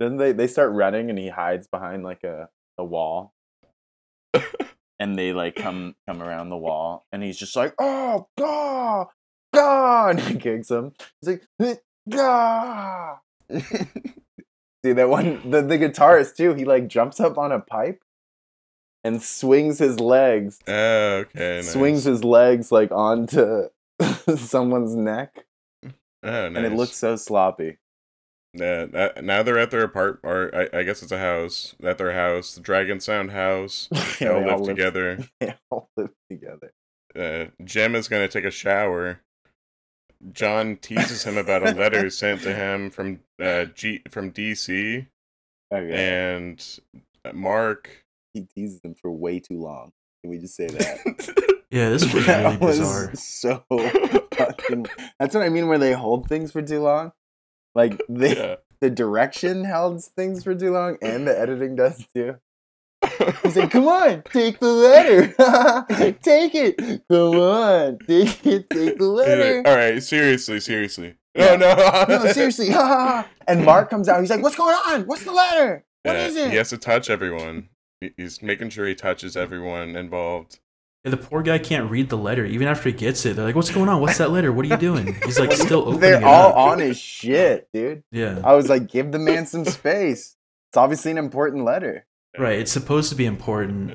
Then they they start running and he hides behind like a, a wall. And they like come come around the wall and he's just like, oh god, god and he kicks him. He's like, "Eh, god. See that one the, the guitarist too, he like jumps up on a pipe and swings his legs. Oh, okay. Nice. Swings his legs like onto someone's neck. Oh, nice. And it looks so sloppy. Yeah, that, now they're at their apart, or I, I guess it's a house. At their house, the Dragon Sound house. They all they live all live- together. They all live together. Uh, Jim is gonna take a shower. John teases him about a letter sent to him from uh, G from DC, Okay. and Mark. he teases him for way too long. Can we just say that? Yeah, this was really That was bizarre. So fucking. That's what I mean. Where they hold things for too long. Like they, yeah. the direction holds things for too long, and the editing does too. He's like, "Come on, take the letter, take it. Come on, take it, take the letter." All right, seriously, seriously. Yeah. No, no, No, seriously. and Mark comes out. He's like, "What's going on? What's the letter? What Yeah, is it?" He has to touch everyone. He's making sure he touches everyone involved. Yeah, the poor guy can't read the letter. Even after he gets it, they're like, "What's going on? What's that letter? What are you doing?" He's like still opening They're it all up. on his shit, dude. Yeah, I was like, give the man some space. It's obviously an important letter. right. It's supposed to be important.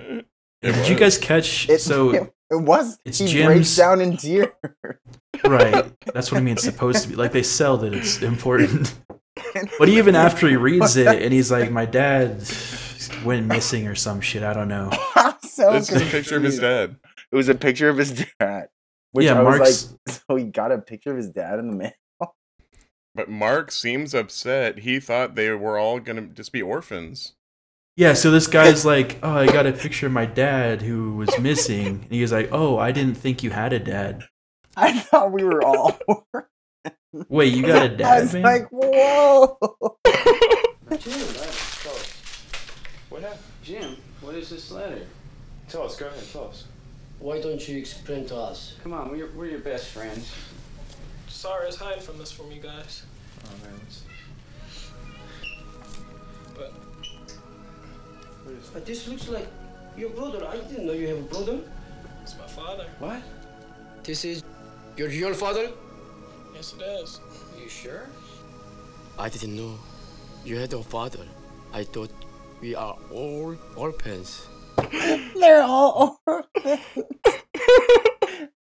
It Did you guys catch? It, so it, it was. it's he Jim's- breaks down in tears. right, that's what I mean. It's supposed to be like they sell that it's important. But even after he reads it and he's like, "My dad went missing or some shit," I don't know. I'm so It's just a picture of his dad. It was a picture of his dad. Which Yeah, I was Mark's- like, so he got a picture of his dad in the mail. But Mark seems upset. He thought they were all gonna just be orphans. Yeah, so this guy's like, "Oh, I got a picture of my dad who was missing," and he was like, "Oh, I didn't think you had a dad." I thought we were all. Wait, you got a dad, I was man? like, whoa. What happened? Jim, what is this letter? Tell us, go ahead, tell us. Why don't you explain to us? Come on, we're, we're your best friends. Sarah's hiding from this from you guys. Oh man, let's- But But this looks like your brother. I didn't know you have a brother. it's my father. What? This is your real father? Yes, it is. Are you sure? I didn't know you had a father. I thought we are all orphans. They're all orphans.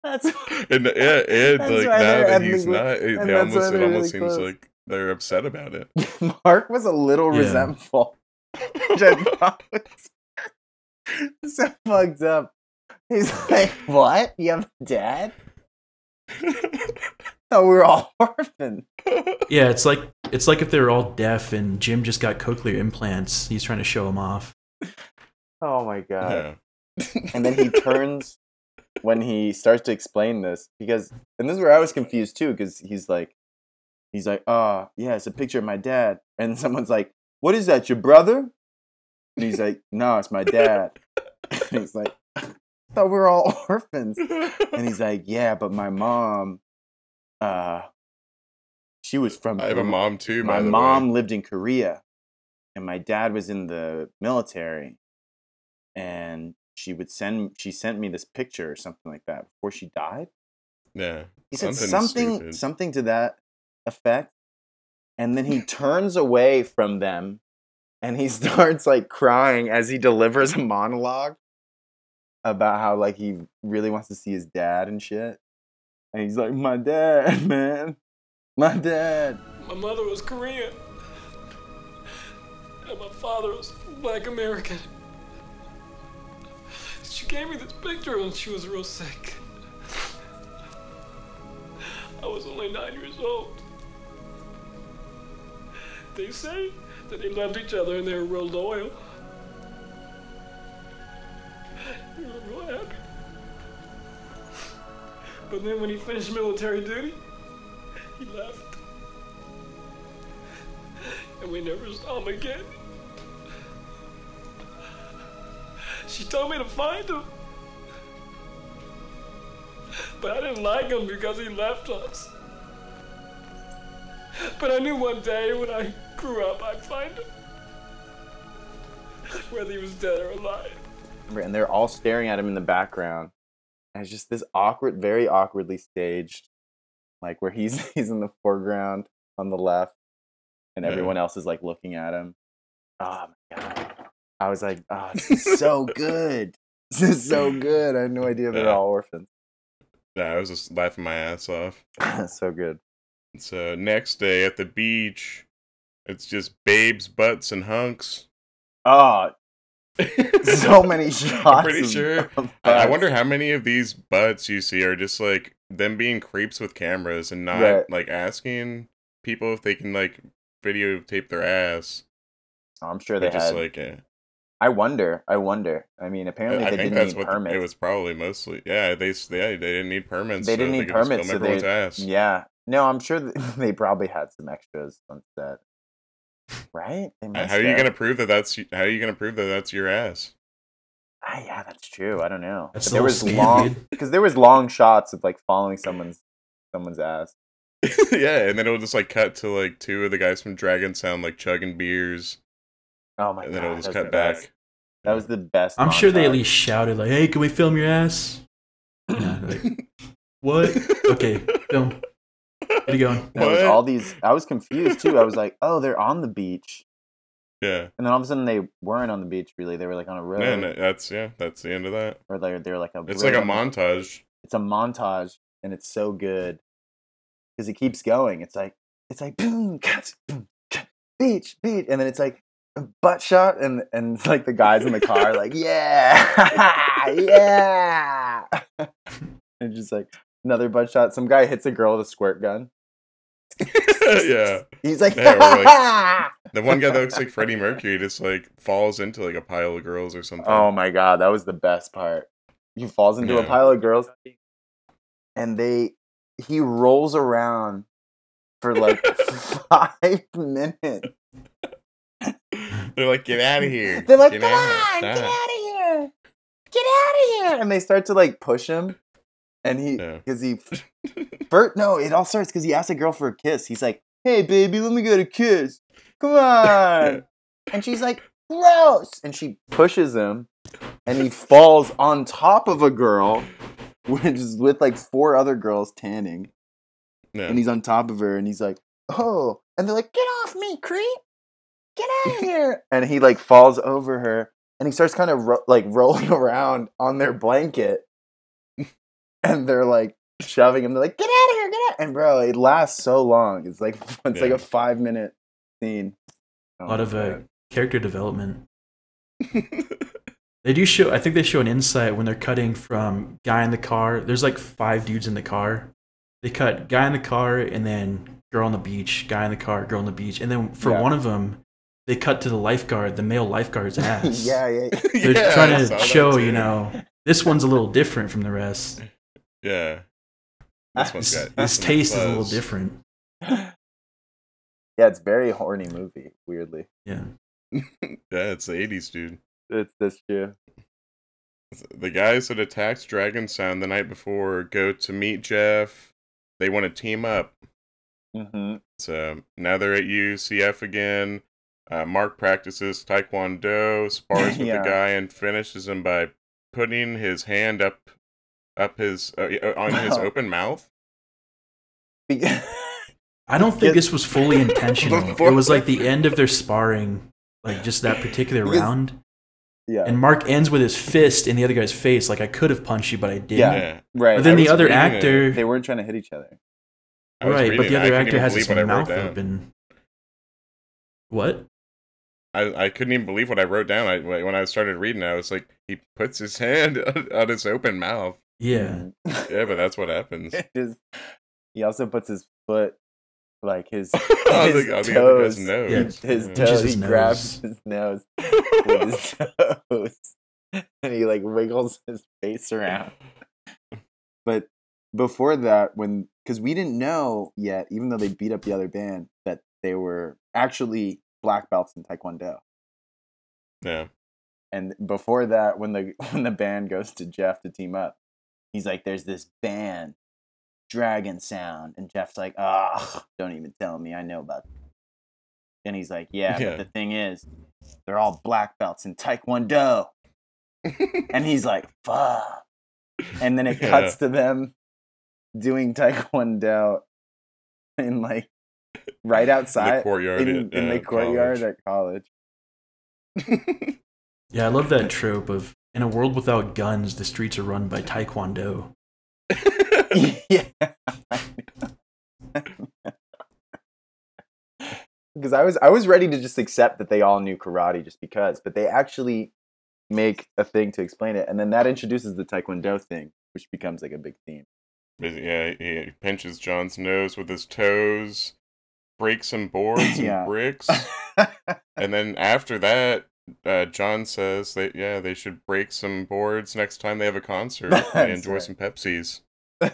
That's And yeah, and That's like now they're that he's not, it, they almost it almost really seems close. like they're upset about it. Mark was a little Yeah. resentful. Which I thought was so fucked up. He's like, What? You have a dad? No, oh, we're all orphans. Yeah, it's like it's like if they were all deaf and Jim just got cochlear implants. He's trying to show them off. Oh my god. yeah. And then he turns when he starts to explain this because and this is where I was confused too, because he's like he's like, oh yeah, it's a picture of my dad. And someone's like, What is that, your brother? And he's like, No, it's my dad. And he's like, I thought we were all orphans. And he's like, Yeah, but my mom, uh she was from I have a mom too. my by the mom way. lived in Korea and my dad was in the military and she would send she sent me this picture or something like that before she died. Yeah, He said something something something to that effect. And then he turns away from them and he starts like crying as he delivers a monologue about how like he really wants to see his dad and shit. And he's like, my dad, man. My dad. My mother was Korean. And my father was black American. She gave me this picture when she was real sick. I was only nine years old. They say that they loved each other and they were real loyal. They were real happy. But then when he finished military duty, he left. And we never saw him again. She told me to find him. But I didn't like him because he left us. But I knew one day when I grew up I'd find him. Whether he was dead or alive. And they're all staring at him in the background. And it's just this awkward, very awkwardly staged, like where he's he's in the foreground on the left, and Yeah. everyone else is like looking at him. Oh my god! I was like, oh, this is so good. This is so good. I had no idea they're Yeah. all orphans. Yeah, I was just laughing my ass off. so good. So next day at the beach, it's just babes, butts, and hunks. Oh, so many shots. I'm pretty sure. I, wonder how many of these butts you see are just like them being creeps with cameras and not Right. like asking people if they can like videotape their ass. I'm sure They're they just like, eh. I wonder. I wonder. I mean, apparently I they think didn't need permits. it was probably mostly. Yeah, they s- yeah, they didn't need permits. they didn't need could just permits, so film they everyone's ass. yeah. No, I'm sure they probably had some extras on set. Right? They must How are you gonna prove that that's how are you gonna prove that that's your ass? Ah, yeah, that's true. I don't know. That's But the there was scam, long because there was long shots of like following someone's someone's ass. yeah, and then it'll just like cut to like two of the guys from Dragon Sound like chugging beers, Oh my and god, then it'll just cut back. best. That was the best. I'm sure they at least shouted like, "Hey, can we film your ass?" You like, what? Okay, film. Get it going. There was all these. I was confused too. I was like, oh, they're on the beach, Yeah, and then all of a sudden they weren't on the beach. Really, they were like on a road, yeah, no, that's yeah, that's the end of that. or they're they were like a. It's like a montage. It's a montage, and it's so good because it keeps going. It's like it's like boom, cuts, boom, cut, beach, beach, and then it's like a butt shot, and and it's like the guys in the car like yeah, yeah, and just like another butt shot. Some guy hits a girl with a squirt gun. yeah, He's like, Yeah, like, the one guy that looks like Freddie Mercury just like falls into like a pile of girls or something. oh my god, that was the best part. He falls into a pile of girls, and they he rolls around for like five minutes. They're like, get out of here. They're like, Get come on, get out of here, get out of here, and they start to like push him, and he Yeah. because he Bert, no, it all starts because he asks a girl for a kiss. He's like, hey baby, let me get a kiss, come on, and she's like, gross, and she pushes him, and he falls on top of a girl, which is with like four other girls tanning, Yeah. and he's on top of her, and he's like, oh, and they're like, get off me, creep, get out of here, and he like falls over her, and he starts kind of ro- like rolling around on their blanket, and they're like shoving him. They're like, get out of here, get out, and bro, it lasts so long. It's like it's like a five minute scene. A Oh lot of uh, character development. They do show. I think they show an insight when they're cutting from guy in the car. There's like five dudes in the car. They cut guy in the car and then girl on the beach. Guy in the car, girl on the beach, and then for Yeah. one of them, they cut to the lifeguard, the male lifeguard's ass. yeah, yeah. They're Yeah, trying saw to show, you know, this one's a little different from the rest. Yeah. This one's His, got his some taste is a little different. Yeah, it's a very horny movie. Weirdly, Yeah. Yeah, it's the '80s, dude. it's this true. The guys that attacked Dragon Sound the night before go to meet Jeff. They want to team up. Mm-hmm. So now they're at UCF again. Uh, Mark practices Taekwondo, spars with Yeah. the guy, and finishes him by putting his hand up, up his uh, uh, on his open mouth. I don't think this was fully intentional. Before- it was like the end of their sparring, like just that particular Because- round. Yeah. And Mark ends with his fist in the other guy's face, like I could have punched you, but I didn't. Yeah. Yeah. right. But then the other reading it. actor, they weren't trying to hit each other. Right? But the it. Other couldn't actor has his believe what I wrote mouth open. What? I, I couldn't even believe what I wrote down. I when I started reading, I was like, he puts his hand on his open mouth. Yeah. Mm. Yeah, but that's what happens. his, he also puts his foot, like his, his the, on the other toes, guy's nose. Yeah. his Yeah. toes. Touches He his grabs nose. his nose with his toes, and he like wiggles his face around. But before that, when because we didn't know yet, even though they beat up the other band, that they were actually black belts in Taekwondo. Yeah. And before that, when the when the band goes to Jeff to team up, he's like, "There's this band, Dragon Sound," and Jeff's like, "Ah, don't even tell me. I know about." And he's like, "Yeah, Yeah. but the thing is, they're all black belts in Taekwondo." and he's like, "Fuck!" And then it Yeah. cuts to them doing Taekwondo in like right outside courtyard in, at, in the uh, courtyard college. at college. Yeah, I love that trope of in a world without guns, the streets are run by Taekwondo. yeah. Because I was I was ready to just accept that they all knew karate just because, but they actually make a thing to explain it, and then that introduces the taekwondo thing, which becomes like a big theme. Yeah, he pinches John's nose with his toes, breaks some boards and bricks, and then after that, uh, John says that yeah, they should break some boards next time they have a concert and enjoy right. some Pepsis.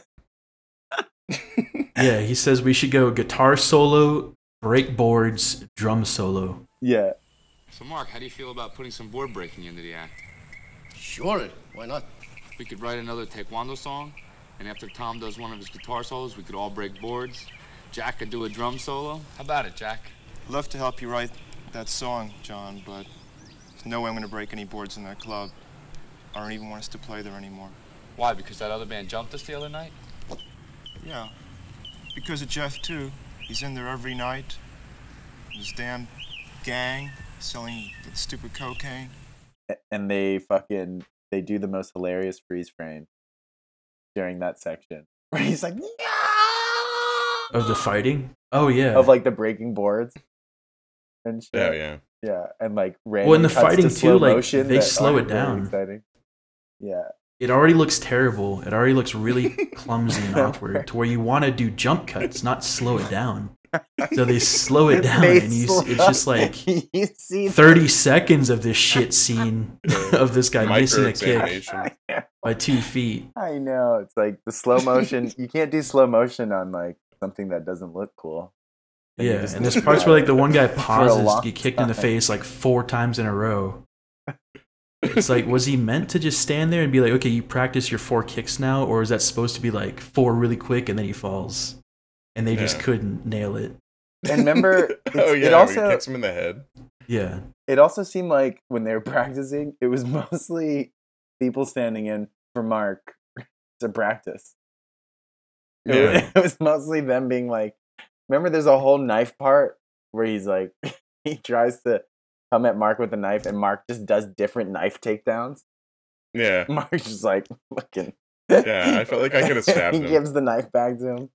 Yeah, he says we should go guitar solo, break boards, drum solo. yeah, So, Mark, how do you feel about putting some board breaking into the act? Sure, why not? We could write another Taekwondo song, and after Tom does one of his guitar solos, we could all break boards. Jack could do a drum solo. How about it, Jack? Love to help you write that song, John, but there's no way I'm going to break any boards in that club. I don't even want us to play there anymore. Why? Because that other band jumped us the other night? Yeah. Because of Jeff, too. He's in there every night. His damn gang selling that stupid cocaine. And they fucking they do the most hilarious freeze frame during that section where he's like Of the fighting? Oh yeah. of like the breaking boards and oh, shit. Yeah, yeah. Yeah, and like Randy Well, in the cuts to fighting, slow too, like, they slow it down. exciting. Yeah, it already looks terrible. It already looks really clumsy and awkward to where you want to do jump cuts, not slow it down. So they slow it down, They and you, slow- it's just like you see 30 seconds of this shit scene of this guy missing a kick Micro-examination. by two feet. I know it's like the slow motion. you can't do slow motion on like something that doesn't look cool. And Yeah, and there's parts where like the one guy pauses to get kicked in the face like four times in a row. It's like, was he meant to just stand there and be like, okay, you practice your four kicks now, or is that supposed to be like four really quick and then he falls? And they just couldn't nail it. And remember, oh yeah, it he also kicks him in the head. Yeah. it also seemed like when they were practicing, it was mostly people standing in for Mark to practice. It, Yeah. was, it was mostly them being like, remember, there's a whole knife part where he's like, he tries to come at Mark with a knife, and Mark just does different knife takedowns. Yeah, Mark's just like, fucking. Yeah, I felt like I could've stabbed he him. He gives the knife back to him.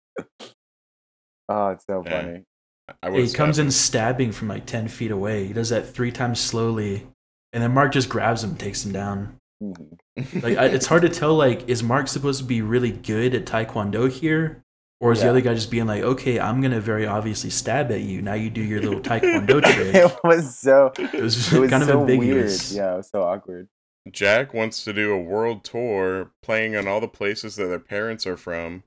Oh, it's so Yeah. funny. I he was. comes in stabbing from like 10 feet away. He does that three times slowly. And then Mark just grabs him and takes him down. Mhm. Like, I, it's hard to tell, like, is Mark supposed to be really good at Taekwondo here? Or is the other guy just being like, okay, I'm going to very obviously stab at you. Now you do your little Taekwondo trick. it was so. It was, It was kind so of ambiguous. weird. Yeah, it was so awkward. Jack wants to do a world tour, playing in all the places that their parents are from.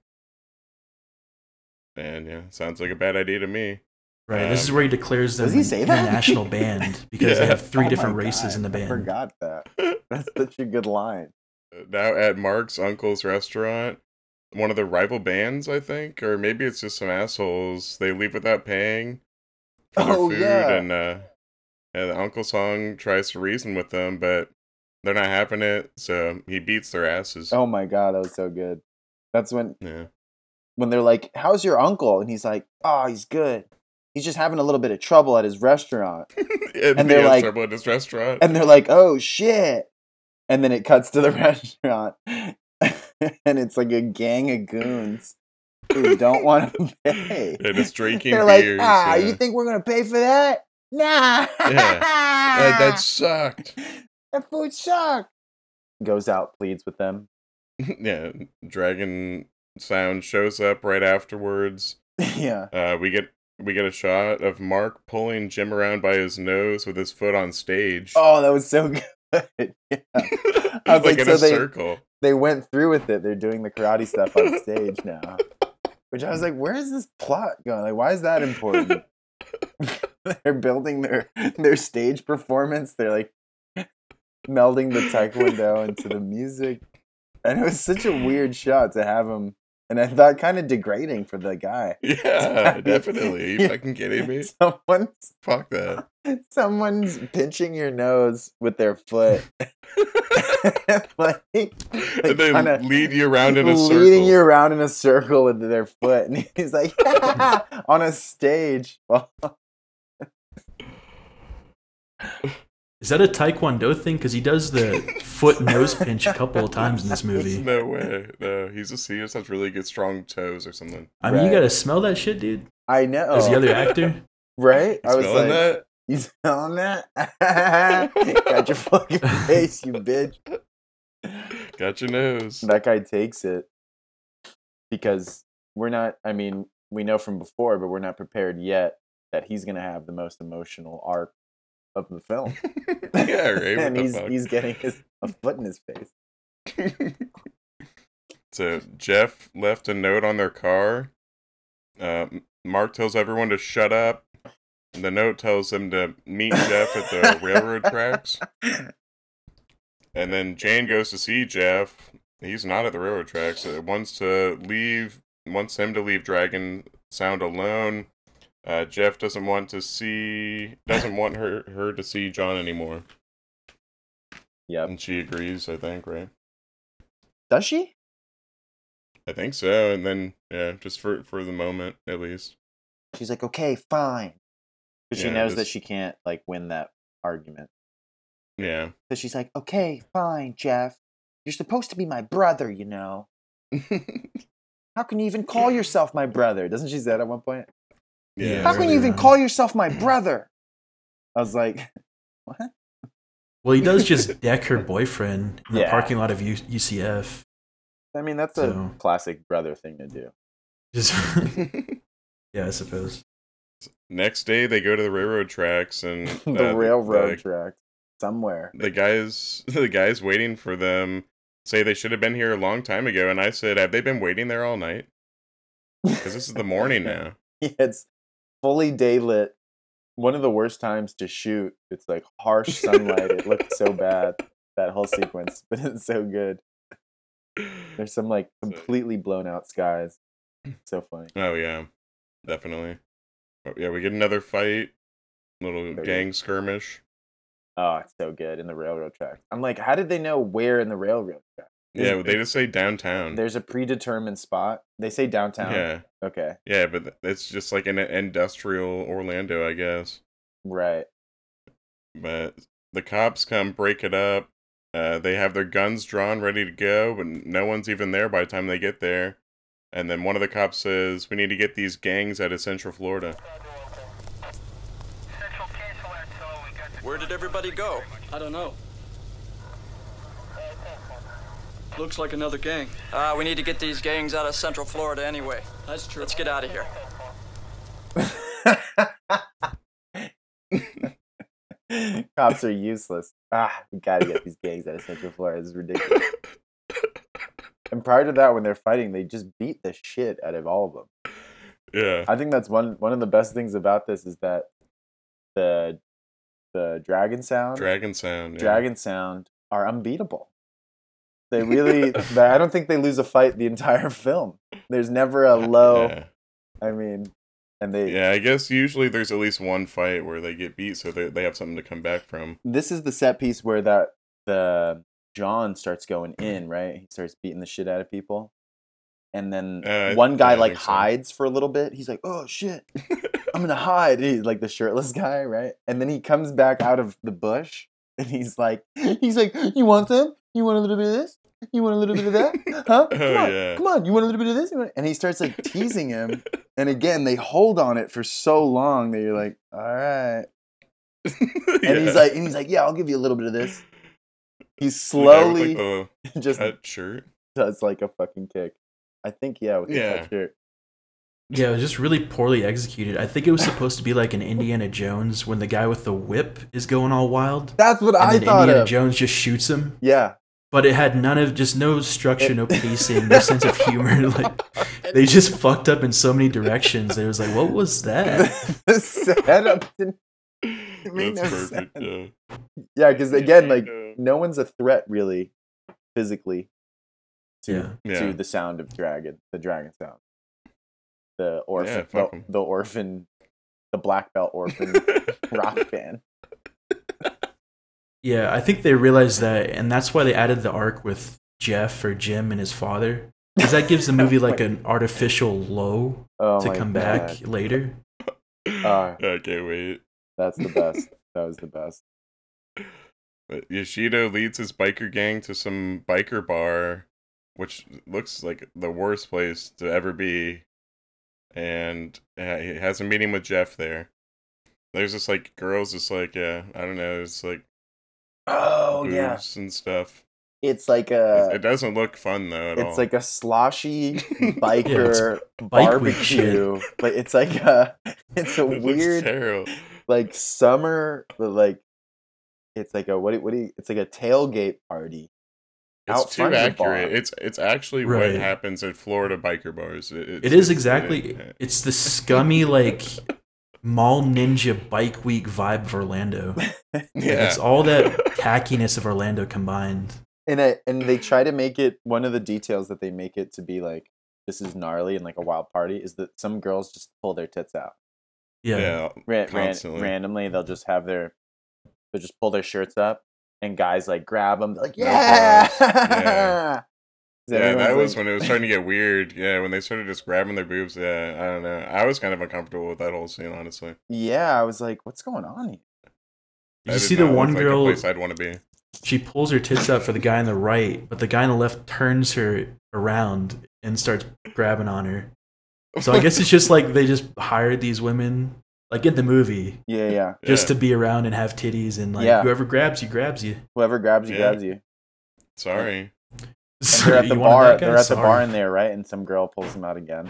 And yeah, sounds like a bad idea to me. Right. this is where he declares them Does he an say that? international band because they have three Oh different races God, in the band. I band. forgot that. That's such a good line. Now at Mark's uncle's restaurant, one of the rival bands, I think, or maybe it's just some assholes. They leave without paying for their Oh, food, yeah. and uh, and Uncle Song tries to reason with them, but they're not having it. So he beats their asses. Oh my god, that was so good. That's when Yeah, when they're like, "How's your uncle?" and he's like, "Oh, he's good. He's just having a little bit of trouble at his restaurant." and, And they they're like- trouble at his restaurant. and they're like, "Oh shit!" And then it cuts to the restaurant, and it's like a gang of goons who don't want to pay. Yeah, just drinking They're like, "Ah, yeah. you think we're gonna pay for that? Nah, Yeah. that, that sucked. that food sucked." Goes out, pleads with them. yeah, Dragon Sound shows up right afterwards. yeah, Uh, we get we get a shot of Mark pulling Jim around by his nose with his foot on stage. Oh, that was so good. yeah. I was like, like, in so a they circle. they went through with it. They're doing the karate stuff on stage now. Which I was like, where is this plot going? Like, why is that important? They're building their their stage performance. They're like melding the taekwondo into the music, and it was such a weird shot to have him. And I thought kind of degrading for the guy. Yeah, definitely. Are you Yeah. fucking kidding me? Someone's Fuck that. someone's pinching your nose with their foot. like, and then lead you around in a circle. leading you around in a circle with their foot, and he's like on a stage. Well, Is that a Taekwondo thing? Because he does the foot nose pinch a couple of times in this movie. No way. No, he's just he just has really good strong toes or something. I mean, you gotta smell that shit, dude. I know. As the other actor. right? You I was smelling like, that? "You smelling that? Got your fucking face, you bitch." Got your nose. That guy takes it because we're not. I mean, we know from before, but we're not prepared yet that he's gonna have the most emotional arc of the film. yeah, right. And he's fuck? he's getting his a foot in his face. So Jeff left a note on their car. Uh, Mark tells everyone to shut up. The note tells them to meet Jeff at the railroad tracks. And then Jane goes to see Jeff. He's not at the railroad tracks. Wants to leave. Wants him to leave Dragon Sound alone. Uh, Jeff doesn't want to see. Doesn't want her her to see John anymore. Yep. And she agrees. I think right. Does she? I think so. And then yeah, just for for the moment at least. She's like, okay, fine. Because she Yeah, knows that she can't like win that argument. Yeah. So she's like, okay, fine, Jeff. You're supposed to be my brother, you know. How can you even call yourself my brother? Doesn't she say that at one point? Yeah. How can you even on. call yourself my brother? I was like, what? Well, he does just deck her boyfriend in the parking lot of U- UCF. I mean, that's a classic brother thing to do. Just yeah, I suppose. Next day, they go to the railroad tracks and the uh, railroad The, track somewhere. the guys, the guys waiting for them, say they should have been here a long time ago. And I said, "Have they been waiting there all night? Because this is the morning now." Yeah, it's fully daylit. One of the worst times to shoot. It's like harsh sunlight. it looked so bad that whole sequence, but it's so good. There's some like completely blown out skies. So funny. Oh yeah, definitely. But, yeah, we get another fight, little gang skirmish. Oh, it's so good in the railroad track. I'm like, how did they know where in the railroad track? Yeah, Is- they just say downtown. There's a predetermined spot. They say downtown. Yeah, Okay. yeah, but it's just like an industrial Orlando, I guess. Right. But the cops come break it up. Uh, they have their guns drawn, ready to go, but no one's even there by the time they get there. And then one of the cops says, "We need to get these gangs out of Central Florida." Where did everybody go? I don't know. Looks like another gang. Uh, we need to get these gangs out of Central Florida anyway. That's true. Let's get out of here. Cops are useless. Ah, we gotta get these gangs out of Central Florida. This is ridiculous. and prior to that, when they're fighting, they just beat the shit out of all of them. Yeah, I think that's one one of the best things about this is that the the dragon sound, Dragon Sound. Yeah. dragon sound are unbeatable. They really, I don't think they lose a fight the entire film. There's never a low. Yeah. I mean, and they. yeah, I guess usually there's at least one fight where they get beat, so they they have something to come back from. This is the set piece where that the John starts going in, right? He starts beating the shit out of people. And then Uh, one guy yeah, like so. hides for a little bit. He's like, "Oh shit." I'm gonna hide. He's like the shirtless guy, right? And then he comes back out of the bush and he's like, he's like, you want them? You want a little bit of this? You want a little bit of that? Huh? Oh, come Oh, on, yeah. come on. You want a little bit of this? And he starts like teasing him. And again, they hold on it for so long that you're like, all right. And Yeah. he's like, and he's like, yeah, I'll give you a little bit of this. He The guy slowly like, the just cut shirt. does like a fucking kick. I think yeah, with the Yeah. cut shirt. Yeah, it was just really poorly executed. I think it was supposed to be like an Indiana Jones when the guy with the whip is going all wild. That's what and I then thought Indiana of. Jones just shoots him. Yeah. But it had none of just no structure, no pacing, no sense of humor. Like they just fucked up in so many directions. It was like, what was that? the setup didn't it made That's no perfect. sense. Yeah. Yeah, because again, like uh, no one's a threat really, physically, to Yeah. Yeah. to the sound of dragon, the dragon sound, the orphan, Yeah, fuck the orphan, the black belt orphan rock band. Yeah, I think they realized that, and that's why they added the arc with Jeff or Jim and his father, because that gives the movie like an artificial low Oh to come God. back later. Uh, I can't wait. that's the best. that was the best. But Yashito leads his biker gang to some biker bar, which looks like the worst place to ever be. And uh, he has a meeting with Jeff there. There's just like girls, just like yeah, I don't know, it's like Oh yeah, and stuff. it's like a. it doesn't look fun though at all. it's like a sloshy biker bike week shit. barbecue, but it's like a it's a It weird like summer, but like it's like a what? do- What do you? It's like a tailgate party. It's too front of the accurate. It's it's actually Right. what happens at Florida biker bars. It, it's, It is it's- exactly. yeah. It's the scummy like mall ninja bike week vibe of Orlando. Yeah. It's all that tackiness of Orlando combined. and I, and they try to make it one of the details that they make it to be like this is gnarly and like a wild party is that some girls just pull their tits out Yeah. yeah, ran, ran, randomly they'll just have their they'll just pull their shirts up and guys like grab them like yeah. Yeah. So Yeah, that everyone's was like- when it was starting to get weird. Yeah, when they started just grabbing their boobs. Yeah, I don't know. I was kind of uncomfortable with that whole scene, honestly. yeah I was like what's going on here Did you see the not look one like girl? place I'd want to be. She pulls her tits out for the guy on the right, but the guy on the left turns her around and starts grabbing on her. So I guess it's just like they just hired these women, like in the movie, yeah yeah just Yeah. to be around and have titties and like Yeah. whoever grabs you grabs you. whoever grabs you Yeah. grabs you Sorry. And they're at the bar they're at the bar in there right and some girl pulls them out again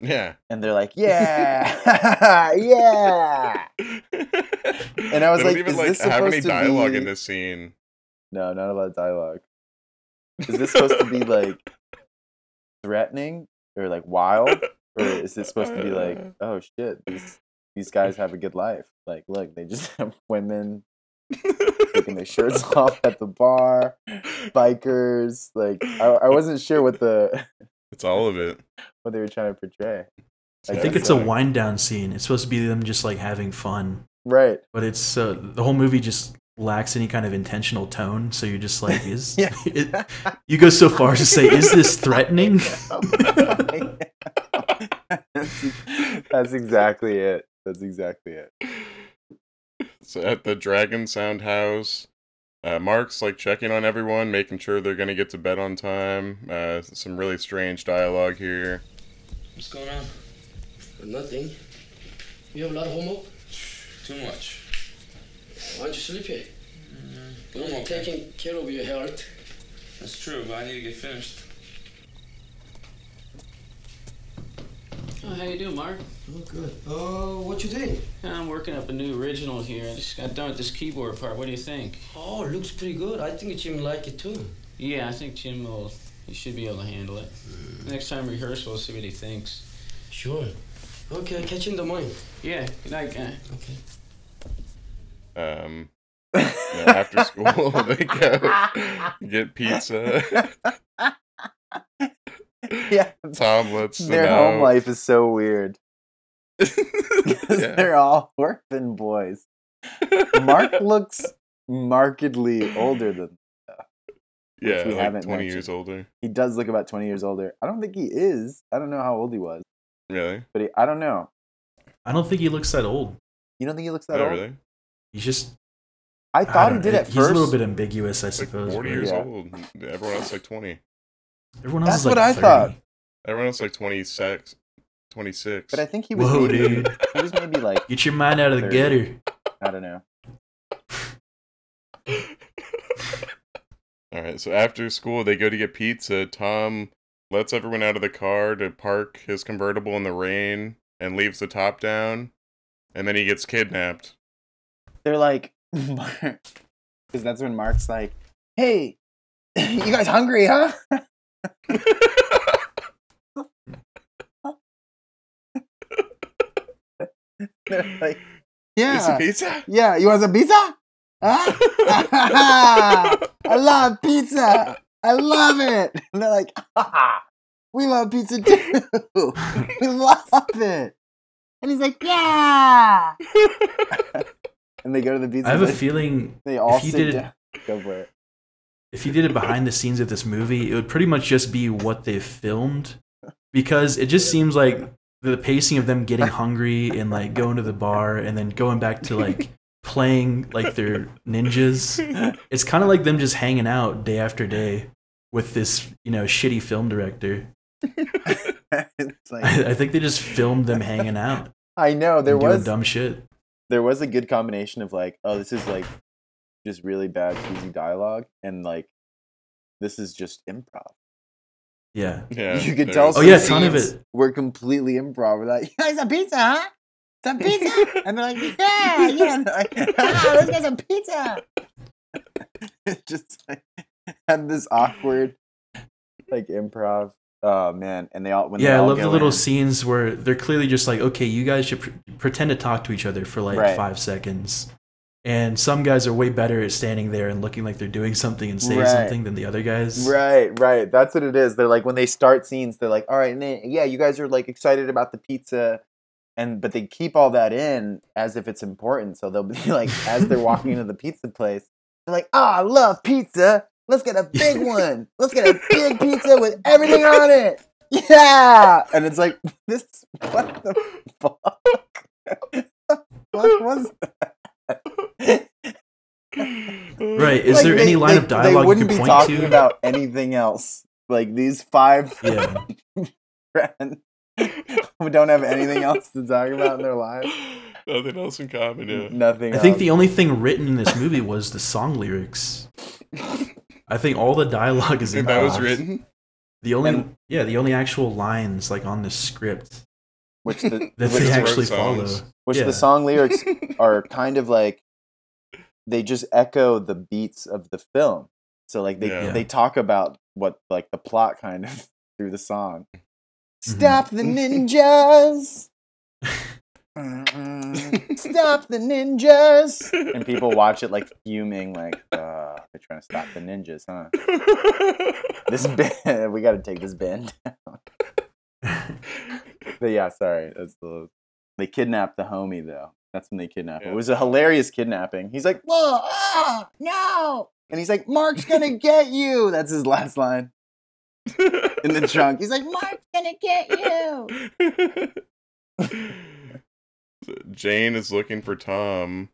Yeah. and they're like yeah yeah and I was like, even is like this have any supposed to dialogue in be- this scene. No, not a lot of dialogue. Is this supposed to be like threatening or like wild, or is this supposed to be like, oh shit, these these guys have a good life? Like, look, they just have women taking their shirts off at the bar, bikers. Like, I, I wasn't sure what the It's all of it. what they were trying to portray. I think guess it's a wind down scene. It's supposed to be them just like having fun, right. but it's uh, the whole movie just lacks any kind of intentional tone. So you're just like, is Yeah. it, you go so far as to say, is this threatening? that's, that's exactly it. That's exactly it. So at the Dragon Sound House, uh, Mark's like checking on everyone, making sure they're gonna get to bed on time. Uh, some really strange dialogue here. What's going on? Nothing. You have a lot of homework? Too much. Why don't you sleep here? I'm You're okay. taking care of your health. That's true, but I need to get finished. Oh, how you doing, Mark? Oh, good. Oh, what you doing? I'm working up a new original here. I just got done with this keyboard part. What do you think? Oh, looks pretty good. I think Jim like it too. Yeah, I think Jim will. He should be able to handle it. Next time rehearsal, we'll see what he thinks. Sure. Okay, I'll catch you in the morning. Yeah. Good night, guy. Okay. Um, yeah, after school they go get pizza. Yeah. Tom lets them Their home life is so weird. 'Cause Yeah. They're all orphan boys. Mark looks markedly older than Yeah, we like haven't twenty mentioned. years older. he does look about 20 years older. I don't think he is. I don't know how old he was, Really? but he, I don't know. I don't think he looks that old. You don't think he looks that Oh, old? really? He's just. I thought he did know. at He's first. a little bit ambiguous, I Like suppose. 40 years Yeah. old. Everyone else like 20. Everyone else That's is like what I 30. thought. Everyone else like 26. 26. But I think he was Whoa, maybe, dude. he was maybe like Get your mind out of the 30. gutter. I don't know. All right, so after school, they go to get pizza. Tom lets everyone out of the car to park his convertible in the rain and leaves the top down. And then he gets kidnapped. They're like, because that's when Mark's like, "Hey, you guys hungry, huh?" They're like, "You some "Yeah, pizza?" yeah. You want some pizza? Huh? I love pizza. I love it." And they're like, ah, "We love pizza too. we love it." And he's like, "Yeah." and they go to the pizza. I have a feeling They all if you sit did down. Go for it. If you did it behind the scenes of this movie, it would pretty much just be what they filmed because it just seems like the pacing of them getting hungry and like going to the bar and then going back to like playing like their ninjas. It's kind of like them just hanging out day after day with this, you know, shitty film director. it's like I, I think they just filmed them hanging out. I know there was dumb shit. there was a good combination of like, oh, this is like just really bad cheesy dialogue, and like this is just improv. Yeah. Yeah. you could tell. is- Oh, some yeah, ton of scenes it. Were completely improv. We're like, you guys some pizza, huh? Some pizza? and they're like, yeah, yeah. And they're like, ah, let's get some pizza. it just like had this awkward like improv. Oh man, and they all when they yeah, I love the little in- scenes where they're clearly just like, okay, you guys should pr- pretend to talk to each other for like Right. five seconds. And some guys are way better at standing there and looking like they're doing something and saying Right. something than the other guys. Right, right. That's what it is. They're like when they start scenes, they're like, "All right, and then, yeah, you guys are like excited about the pizza," and but they keep all that in as if it's important. So they'll be like, as they're walking into the pizza place, they're like, "Oh, I love pizza. Let's get a big one. Let's get a big pizza with everything on it." Yeah, and it's like this. What the fuck? what was that? Right. Is Like, there they- any line they- of dialogue They wouldn't you be could point talking to? about anything else. Like these five Yeah. friends who don't have anything else to talk about in their lives. Nothing else in common, yeah. Nothing. I think the only thing written in this movie was the song lyrics. I think all the dialogue is And that was written? The only And- yeah, the only actual lines like on the script which the that which, they just actually follow. which yeah. the song lyrics are kind of like they just echo the beats of the film. So like they Yeah. they talk about what like the plot kind of through the song. Mm-hmm. Stop the ninjas. Stop the ninjas. And people watch it like fuming, like, uh, they're trying to stop the ninjas, huh? This band, we got to take this band down. but yeah, sorry. That's the, they kidnapped the homie, though. That's when they kidnapped him. It was a hilarious kidnapping. He's like, whoa, ah, no. And he's like, Mark's to get you. That's his last line in the trunk. He's like, Mark's to get you. Jane is looking for Tom,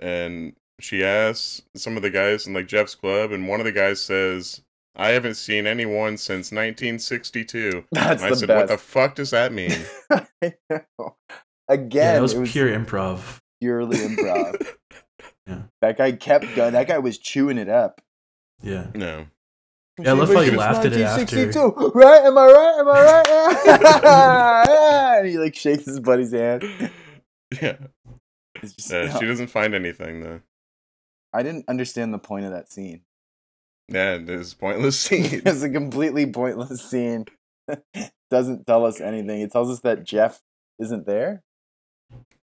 and she asks some of the guys in like Jeff's club, and one of the guys says, "I haven't seen anyone since 1962." That's And I the said, best. "What the fuck does that mean?" Again, yeah, that was it was pure improv. purely improv. Yeah. That guy kept going. That guy was chewing it up. Yeah. no. Yeah, I love how you laughed at it after. Right? Am I right? Am I right? and he like shakes his buddy's hand. Yeah. Just, Uh, she doesn't find anything though. I didn't understand the point of that scene. Yeah, this pointless scene. It's a completely pointless scene. Doesn't tell us anything. It tells us that Jeff isn't there.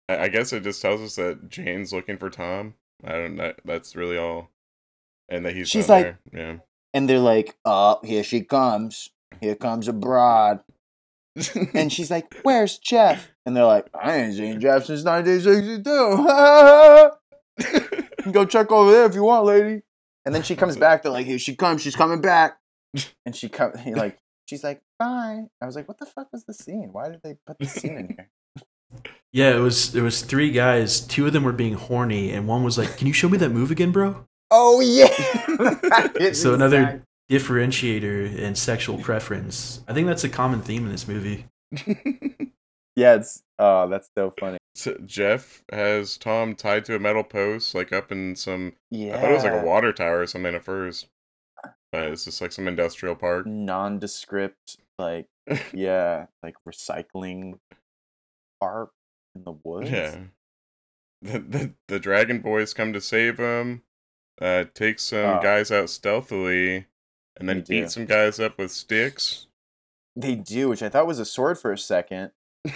I guess it just tells us that Jane's looking for Tom. I don't know. That's really all. And that he's She's like- there. And they're like, "Oh, here she comes. Here comes a broad." And she's like, "Where's Jeff?" And they're like, "I ain't seen Jeff since 1962." Go check over there if you want, lady. And then she comes back. They're like, "Here she comes. She's coming back." And she come. He like, she's like, "Bye." I was like, "What the fuck was the scene? Why did they put the scene in here?" Yeah, it was it was three guys. Two of them were being horny, and one was like, "Can you show me that move again, bro?" Oh yeah. So another exact- differentiator in sexual preference. I think that's a common theme in this movie. Yeah, it's oh, that's so funny. So Jeff has Tom tied to a metal post, like up in some. Yeah. I thought it was like a water tower or something at first, but it's just like some industrial park. Nondescript, like yeah, like recycling park in the woods. Yeah. The, the the dragon boys come to save him. Uh, take some Oh. guys out stealthily, and then They do. beat some guys up with sticks. They do, which I thought was a sword for a second.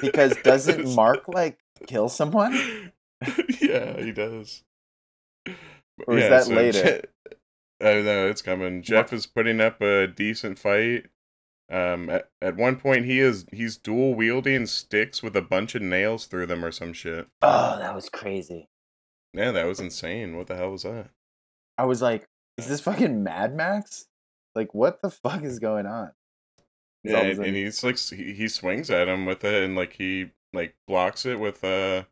Because doesn't Mark like kill someone? yeah, he does. Or is that later? Je- I know. It's coming. Jeff is putting up a decent fight. Um, at, at one point he is he's dual wielding sticks with a bunch of nails through them or some shit. Oh, that was crazy. Yeah, that was insane. What the hell was that? I was like, is this fucking Mad Max? Like, what the fuck is going on? He's Yeah, and, sudden- and he's like he, he swings at him with it, and like he like blocks it with uh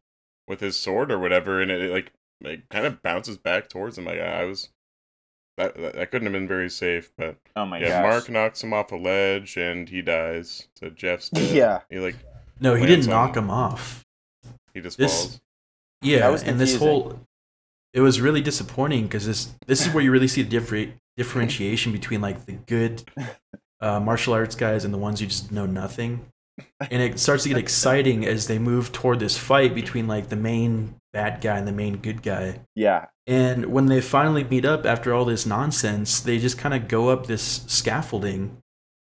with his sword or whatever, and it, it, like like kind of bounces back towards him. Like I was that that, that couldn't have been very safe, but Oh my yeah, gosh. Mark knocks him off a ledge and he dies. So Jeff's dead. Yeah. he like No, he didn't knock him off. He just This, falls. yeah, That was and this whole it was really disappointing because this this is where you really see the different differentiation between like the good uh, martial arts guys and the ones who just know nothing. And it starts to get exciting as they move toward this fight between like the main bad guy and the main good guy. Yeah. And when they finally meet up after all this nonsense, they just kind of go up this scaffolding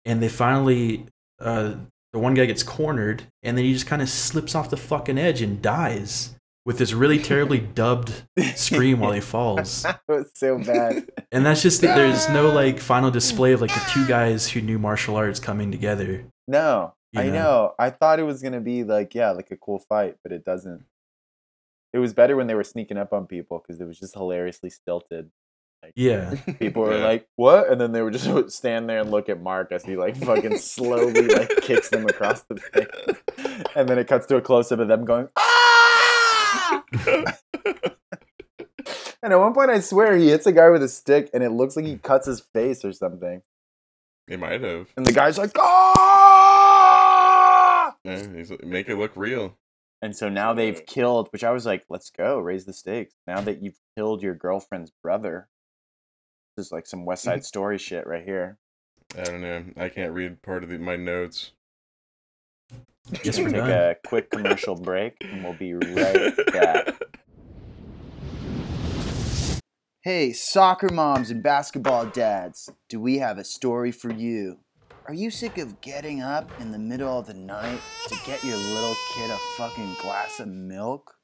and they finally, uh, the one guy gets cornered and then he just kind of slips off the fucking edge and dies with this really terribly dubbed scream while he falls. that was so bad. And that's just that there's no like final display of like the two guys who knew martial arts coming together. No, You I know? know. I thought it was gonna be like yeah, like a cool fight, but it doesn't. It was better when they were sneaking up on people because it was just hilariously stilted. Like, Yeah. people were Yeah. like, "What?" and then they would just stand there and look at Mark as he like fucking slowly like kicks them across the thing, and then it cuts to a close up of them going, "Ah!" and at one point, I swear he hits a guy with a stick, and it looks like he cuts his face or something, He might have. and the guy's like, "Ah!" Yeah, he's, make it look real. And so now they've killed, which I was like, let's go, raise the stakes. Now that you've killed your girlfriend's brother, this is like some West Side mm-hmm. Story shit right here. I don't know. I can't read part of the, my notes. Just take a quick commercial break and we'll be right back. Hey, soccer moms and basketball dads, do we have a story for you? Are you sick of getting up in the middle of the night to get your little kid a fucking glass of milk?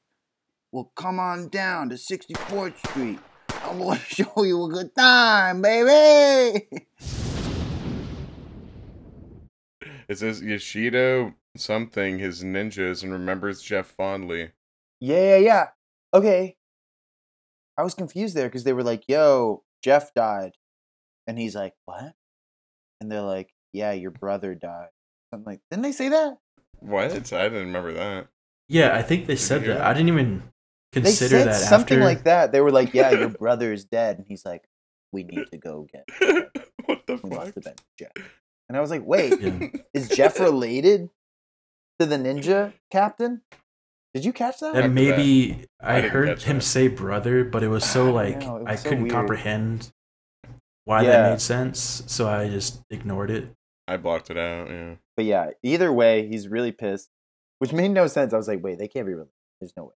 Well, come on down to 64th Street. I'm gonna show you a good time, baby! It says Yashito something his ninjas and remembers Jeff fondly. Yeah, yeah, yeah. Okay. I was confused there because they were like, yo, Jeff died. And he's like, what? And they're like, yeah, your brother died. Something like, didn't they say that? What? I didn't remember that. Yeah, I think they said that. that? I didn't even They consider said that something after. like that. They were like, yeah, your brother is dead. And he's like, we need to go get what the It must fuck? have been Jeff. And I was like, wait, Yeah. is Jeff related to the ninja captain? Did you catch that? And After maybe I I, heard him that. say brother, but it was so I like know, I so couldn't weird. comprehend why Yeah. that made sense, so I just ignored it. I blocked it out. Yeah. But yeah, either way, he's really pissed, which made no sense. I was like, wait, they can't be related. There's no way.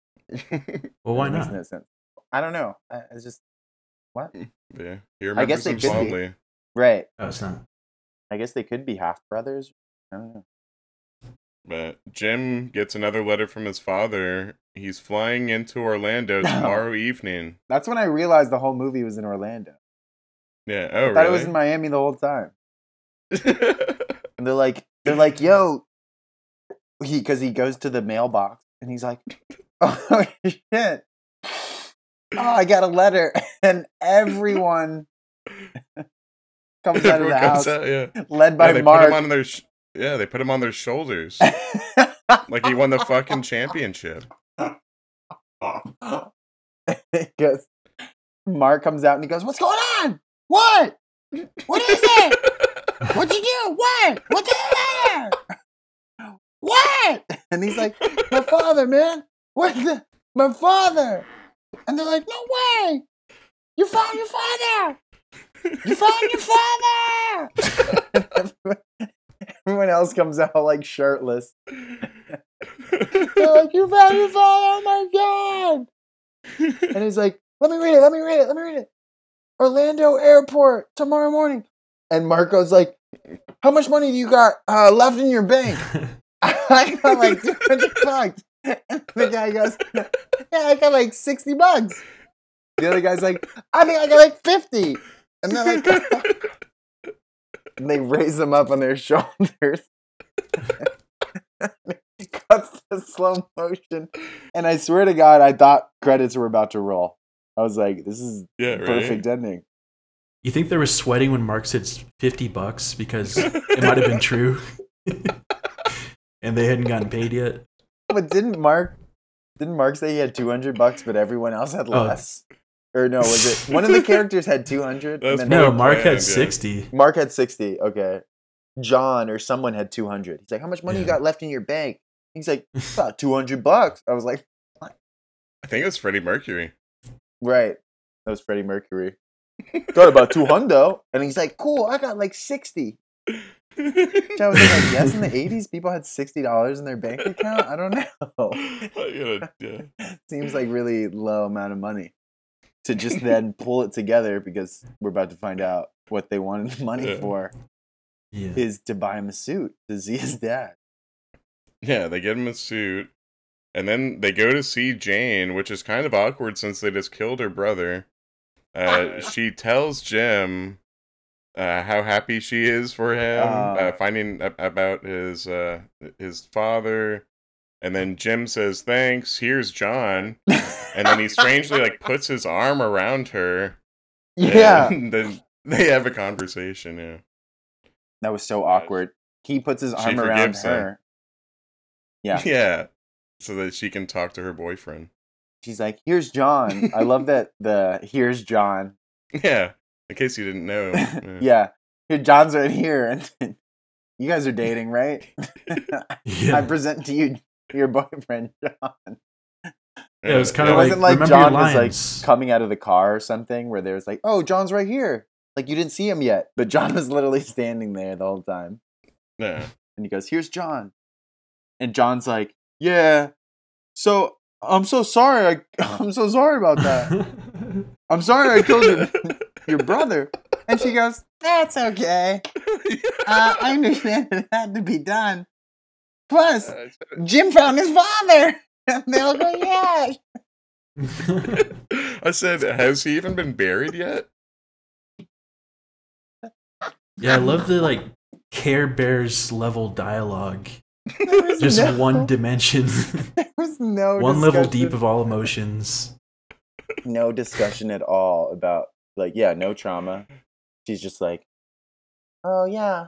Well, why It makes not? no sense. I don't know. I, it's just what? yeah. He I guess they him could be. fondly. Right. Oh, it's not. I guess they could be half brothers. I don't know. But Jim gets another letter from his father. He's flying into Orlando tomorrow evening. That's when I realized the whole movie was in Orlando. Yeah. Oh, I Oh, thought really? it was in Miami the whole time. And they're like, they're like, yo, he because he goes to the mailbox and he's like, oh shit, oh I got a letter, and everyone comes out of the house, out, yeah. led by yeah, they Mark. Put him on their sh- yeah, they put him on their shoulders. like he won the fucking championship. goes, Mark comes out and he goes, "What's going on? What? What is it? What'd you do? What? What's the matter? What?" And he's like, "My father, man. What? The, my father." And they're like, "No way! You found your father! You found your father!" Everyone else comes out like shirtless. They're like, "You found your father! Oh my god!" And he's like, "Let me read it. Let me read it. Let me read it." Orlando Airport tomorrow morning. And Marco's like, "How much money do you got uh, left in your bank?" I got like two hundred bucks. And the guy goes, "Yeah, I got like sixty bucks." The other guy's like, "I think I got like 50. And they're like, and they raise them up on their shoulders. Cuts to slow motion, and I swear to God, I thought credits were about to roll. I was like, "This is Yeah, right. perfect ending." You think they were sweating when Mark said 50 bucks because it might have been true and they hadn't gotten paid yet? But didn't Mark? Didn't Mark say he had two hundred bucks, but everyone else had Oh. less? Or no, was it one of the characters had two hundred? No, Mark plan, yeah. had 60. Mark had sixty. Okay, John or someone had two hundred. He's like, "How much money you got left in your bank?" He's like, "About two hundred bucks." I was like, what? I think it was Freddie Mercury. "Right." That was Freddie Mercury. Got about two hundo, and he's like, "Cool, I got like 60. Which I was like, I guess in the eighties, people had sixty dollars in their bank account. I don't know. I gotta- yeah. Seems like really low amount of money to just then pull it together because we're about to find out what they wanted the money Yeah. for Yeah. is to buy him a suit to see his dad. Yeah, they get him a suit, and then they go to see Jane, which is kind of awkward since they just killed her brother. Uh, she tells Jim uh, how happy she is for him, uh, Uh. finding a- about his uh, his father, and then Jim says thanks. Here's John, and then he strangely like puts his arm around her. Yeah, and then they have a conversation. Yeah, that was so awkward. He puts his arm around forgives him. her. Yeah, yeah, so that she can talk to her boyfriend. She's like, "Here's John." I love that the "Here's John." Yeah, in case you didn't know. Yeah. Yeah, here John's right here, and you guys are dating, right? I present to you your boyfriend, John. Yeah, it was kind it of like, wasn't like remember John was like coming out of the car or something where there was like, "Oh, John's right here." Like you didn't see him yet, but John was literally standing there the whole time. Yeah. And he goes, "Here's John," and John's like, "Yeah." So I'm so sorry. I, I'm so sorry about that. I'm sorry I killed your your brother. And she goes, "That's okay. Uh, I understand it had to be done. Plus, Jim found his father." And they all go, "Yeah." I said, has he even been buried yet? yeah, I love the like Care Bears level dialogue. There was Just no- one dimension, There was no one level deep of all emotions. no discussion at all about like yeah no trauma she's just like oh yeah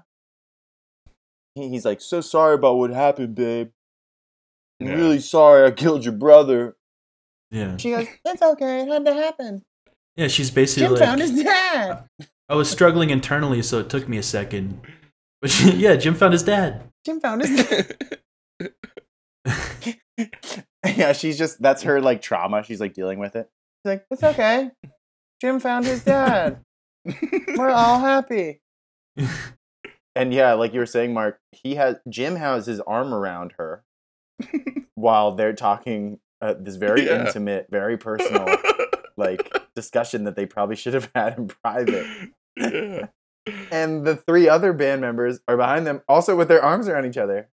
he's like so sorry about what happened babe i'm Yeah. really sorry i killed your brother Yeah, she goes it's okay it had to happen yeah. She's basically jim like, found his dad I was struggling internally, so it took me a second. But she, yeah, Jim found his dad. Jim found his dad yeah she's just that's her like trauma she's like dealing with it. She's like it's okay. Jim found his dad. We're all happy. And yeah like you were saying mark he has jim has his arm around her while they're talking uh, this very Yeah. intimate very personal like discussion that they probably should have had in private. Yeah. And the three other band members are behind them also with their arms around each other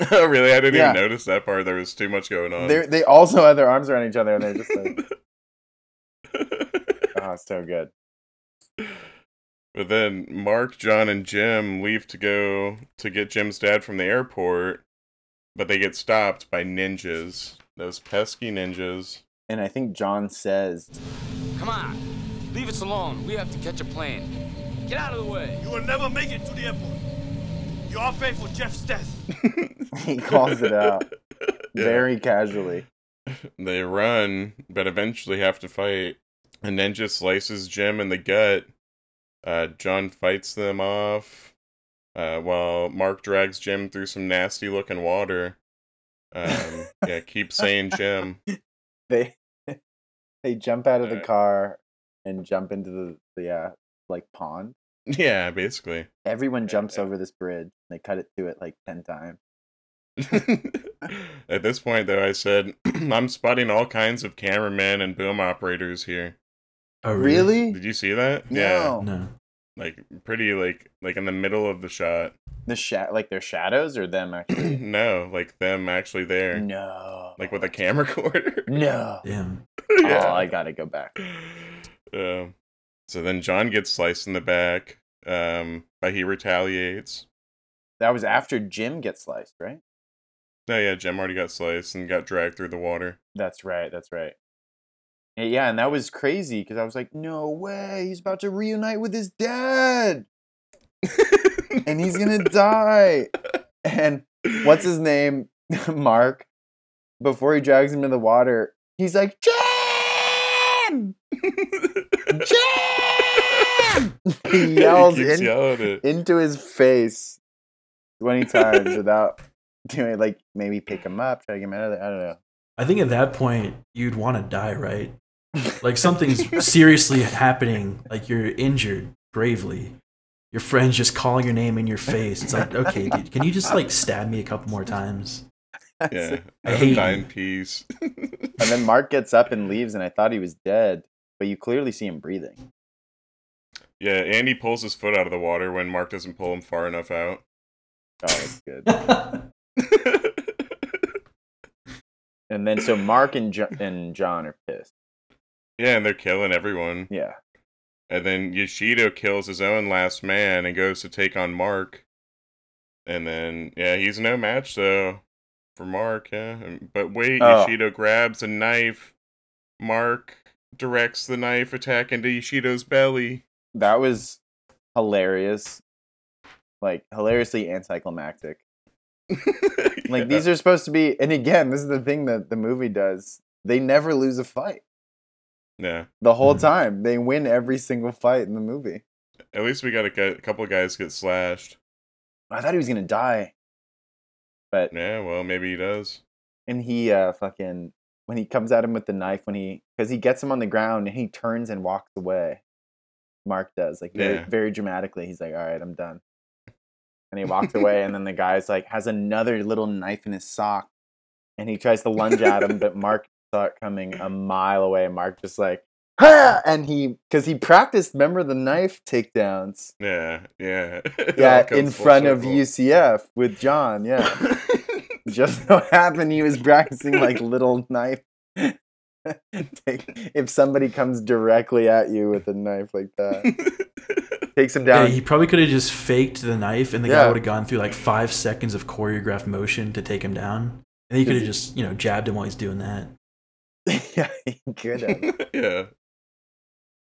oh, really? I didn't Yeah. even notice that part. There was too much going on. they they also have their arms around each other and they're just like oh it's so good But then Mark, John, and Jim leave to go to get Jim's dad from the airport, but they get stopped by ninjas. Those pesky ninjas. and i think john says Come on, leave us alone. We have to catch a plane. Get out of the way. You will never make it to the airport. You all pay for Jeff's death. he calls it out Yeah. very casually. They run, but eventually have to fight. And then just slices Jim in the gut. Uh, John fights them off. Uh, while Mark drags Jim through some nasty looking water. Um, yeah, keep saying Jim. They they jump out of the Alright. car and jump into the the uh, like pond. Yeah, basically. Everyone jumps over this bridge. They cut it to it like ten times. At this point, though, I said, I'm spotting all kinds of cameramen and boom operators here. Oh, Really? Did you see that? No. Yeah. No. Like, pretty, like, like in the middle of the shot. The sha- like their shadows or them actually. no, like them actually there. no. Like with a camera recorder. No. Damn. yeah. Oh, I gotta go back. Um, so then John gets sliced in the back, um, but he retaliates. That was after Jim gets sliced, right? No, yeah, Jim already got sliced and got dragged through the water. That's right. That's right. Yeah, Yeah, and that was crazy because I was like, no way, he's about to reunite with his dad. and he's gonna die. And what's his name? Mark. Before he drags him in the water, he's like, Jim! Jim! he yells keeps in- into his face 20 times without doing like maybe pick him up, try to get him out of there. I don't know. I think at that point you'd want to die, right? Like something's seriously happening. Like you're injured gravely. Your friend's just calling your name in your face. It's like, okay, dude, can you just like stab me a couple more times? Yeah, I I hate die you. And then Mark gets up and leaves, and I thought he was dead, but you clearly see him breathing. Yeah, Andy pulls his foot out of the water when Mark doesn't pull him far enough out. Oh, that's good. and then so Mark and, jo- and John are pissed. Yeah, and they're killing everyone. Yeah. And then Yashito kills his own last man and goes to take on Mark. And then, yeah, he's no match though for Mark. Yeah, but wait, Oh. Yashito grabs a knife. Mark directs the knife attack into Yashito's belly. That was hilarious. Like, hilariously anticlimactic. Like, these are supposed to be, and again, this is the thing that the movie does. They never lose a fight. Yeah, The whole Mhm. time. They win every single fight in the movie. at least we got a, a couple of guys get slashed. I thought he was going to die. But Yeah, well, maybe he does. and he uh fucking when he comes at him with the knife when he because he gets him on the ground and he turns and walks away mark does like very, Yeah. very dramatically he's like all right i'm done and he walks away and then the guy's like has another little knife in his sock and he tries to lunge at him but mark saw it coming a mile away mark just like "Ha!" and he because he practiced remember the knife takedowns Yeah, yeah. Yeah in front of circle. ucf with john yeah just so happened he was practicing like little knife. Take, if somebody comes directly at you with a knife like that, takes him Yeah, down. he probably could have just faked the knife, and the Yeah. guy would have gone through like five seconds of choreographed motion to take him down. And he could have just, you know, jabbed him while he's doing that. yeah, he could have. yeah,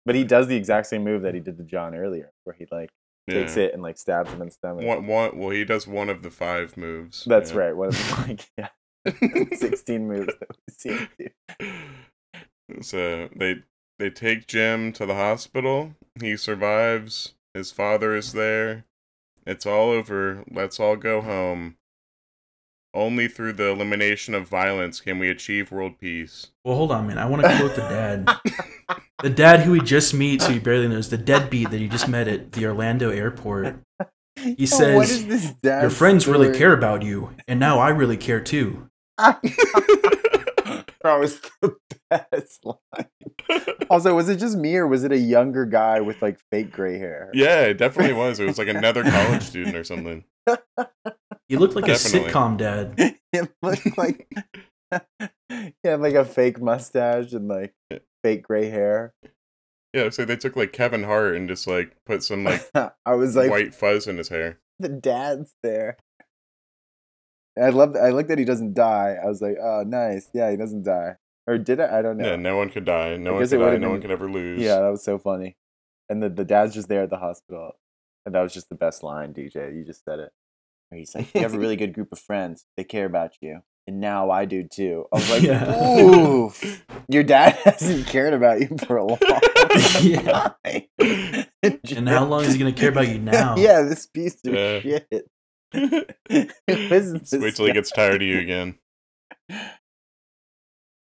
But he does the exact same move that he did to John earlier, where he like takes it and like stabs him in the stomach. one, one, well, he does one of the five moves. That's yeah. right. One of the like yeah, sixteen moves that we see him do. So they they take Jim to the hospital. He survives. His father is there. It's all over. Let's all go home. Only through the elimination of violence can we achieve world peace. Well, hold on, man. I want to quote the dad. the dad who he just meets, who he barely knows, the deadbeat that he just met at the Orlando airport. He says, what is this dad's Your friends really care about you, and now I really care too. That was the best line. Also, was it just me or was it a younger guy with like fake gray hair? Yeah, it definitely was. It was like another college student or something. He looked like Definitely. a sitcom dad. it looked like he had like a fake mustache and like fake gray hair. Yeah, so they took like Kevin Hart and just like put some like I was like, white fuzz in his hair. the dad's there. And I love. I like that he doesn't die. I was like, oh, nice. Yeah, he doesn't die. Or did I? I don't know. Yeah, no one could die. No I one could die. would've No one could ever lose. Yeah, that was so funny. And the, the dad's just there at the hospital. And that was just the best line, DJ. You just said it. where he's like, "You have a really good group of friends. They care about you." And now I do too. I was like, Yeah. "Oof, your dad hasn't cared about you for a long Yeah. time." And how long is he gonna care about you now? yeah, this piece of Yeah. shit. Who is Just this wait till he gets tired of you again.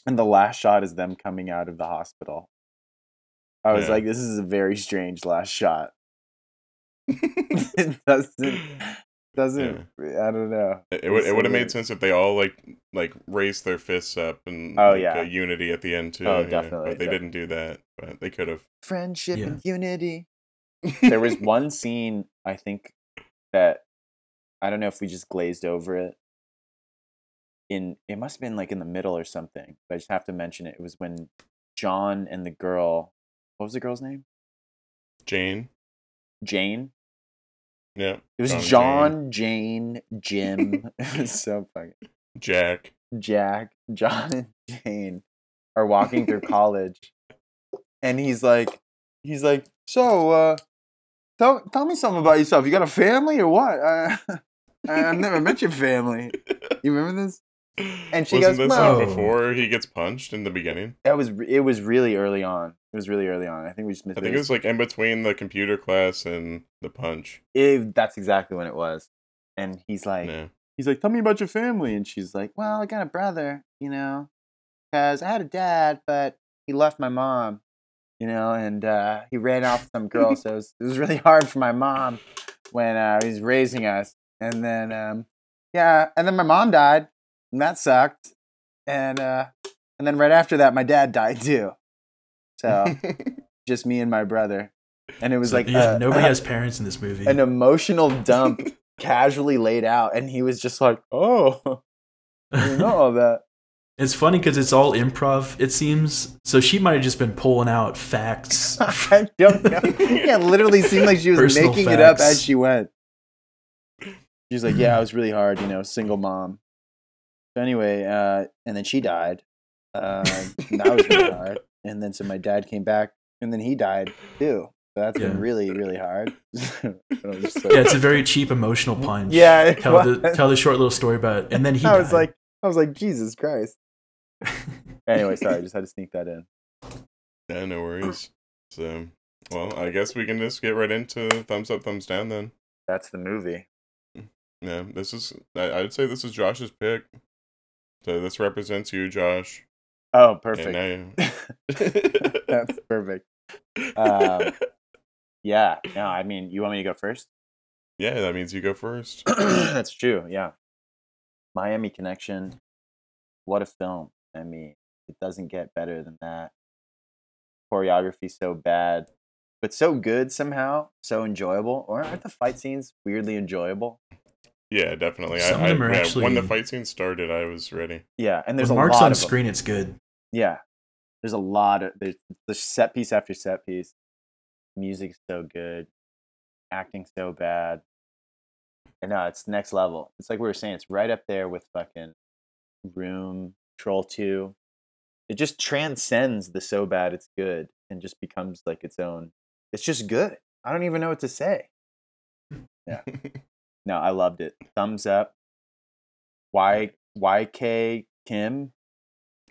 And the last shot is them coming out of the hospital. I was Yeah. like, this is a very strange last shot. it doesn't doesn't I don't know. It, it would it would have made sense if they all like like raised their fists up and Oh, like, yeah. uh, unity at the end too. Oh, yeah, definitely, But they def- didn't do that, but they could have. Friendship Yeah. and unity. there was one scene I think that I don't know if we just glazed over it. In it must have been like in the middle or something, but I just have to mention it. It was when John and the girl what was the girl's name? Jane. Jane. Yeah. It was John John, Jane, Jim. it was so funny. Jack. Jack, John, and Jane are walking through college, and he's like, he's like, so, uh, tell tell me something about yourself. You got a family or what? Uh, I've never met your family. You remember this? And she Wasn't goes, this like before he gets punched in the beginning? That was it. Was really early on. It was really early on. I think we just missed. I think it was like in between the computer class and the punch. It, that's exactly when it was. And he's like, Yeah. he's like, tell me about your family. And she's like, well, I got a brother, you know, because I had a dad, but he left my mom, you know, and uh, he ran off with some girl. so it was, it was really hard for my mom when uh, he was raising us. And then, um, yeah, and then my mom died, and that sucked. And uh, and then right after that, my dad died too. So just me and my brother. And it was So, like yeah, uh, nobody has parents in this movie. an emotional dump casually laid out and he was just like oh you know all that It's funny because it's all improv. It seems so. She might have just been pulling out facts. i don't know yeah literally seemed like she was Personal making it up as she went she was like yeah it was really hard you know single mom so anyway uh and then she died uh, and that was really hard and then so my dad came back and then he died too so that's Yeah. been really really hard And I'm just so- yeah, it's a very cheap emotional punch. Yeah, it tell the tell the short little story about, it. and then he. I was died. like, I was like, Jesus Christ. anyway, sorry, I just had to sneak that in. Yeah, no worries. So, well, I guess we can just get right into thumbs up, thumbs down then. That's the movie. Yeah, this is. I, I'd say this is Josh's pick. So this represents you, Josh. Oh, perfect. That's perfect. Um, yeah. No, I mean, you want me to go first? yeah, that means you go first. That's true. Yeah. Miami Connection. What a film. I mean, it doesn't get better than that. Choreography so bad, but so good somehow, so enjoyable. Or aren't the fight scenes weirdly enjoyable? Yeah, definitely. Some I, of them I, are yeah, actually- when the fight scene started, I was ready. Yeah, and there's when a Mark's lot on of 'em. screen, it's good. Yeah, there's a lot of there's, there's set piece after set piece. Music's so good, acting so bad, and no, it's next level. It's like we were saying, it's right up there with fucking Room, Troll Two. It just transcends the so bad it's good and just becomes like its own. It's just good. I don't even know what to say. Yeah, no, I loved it. Thumbs up. Y YK Kim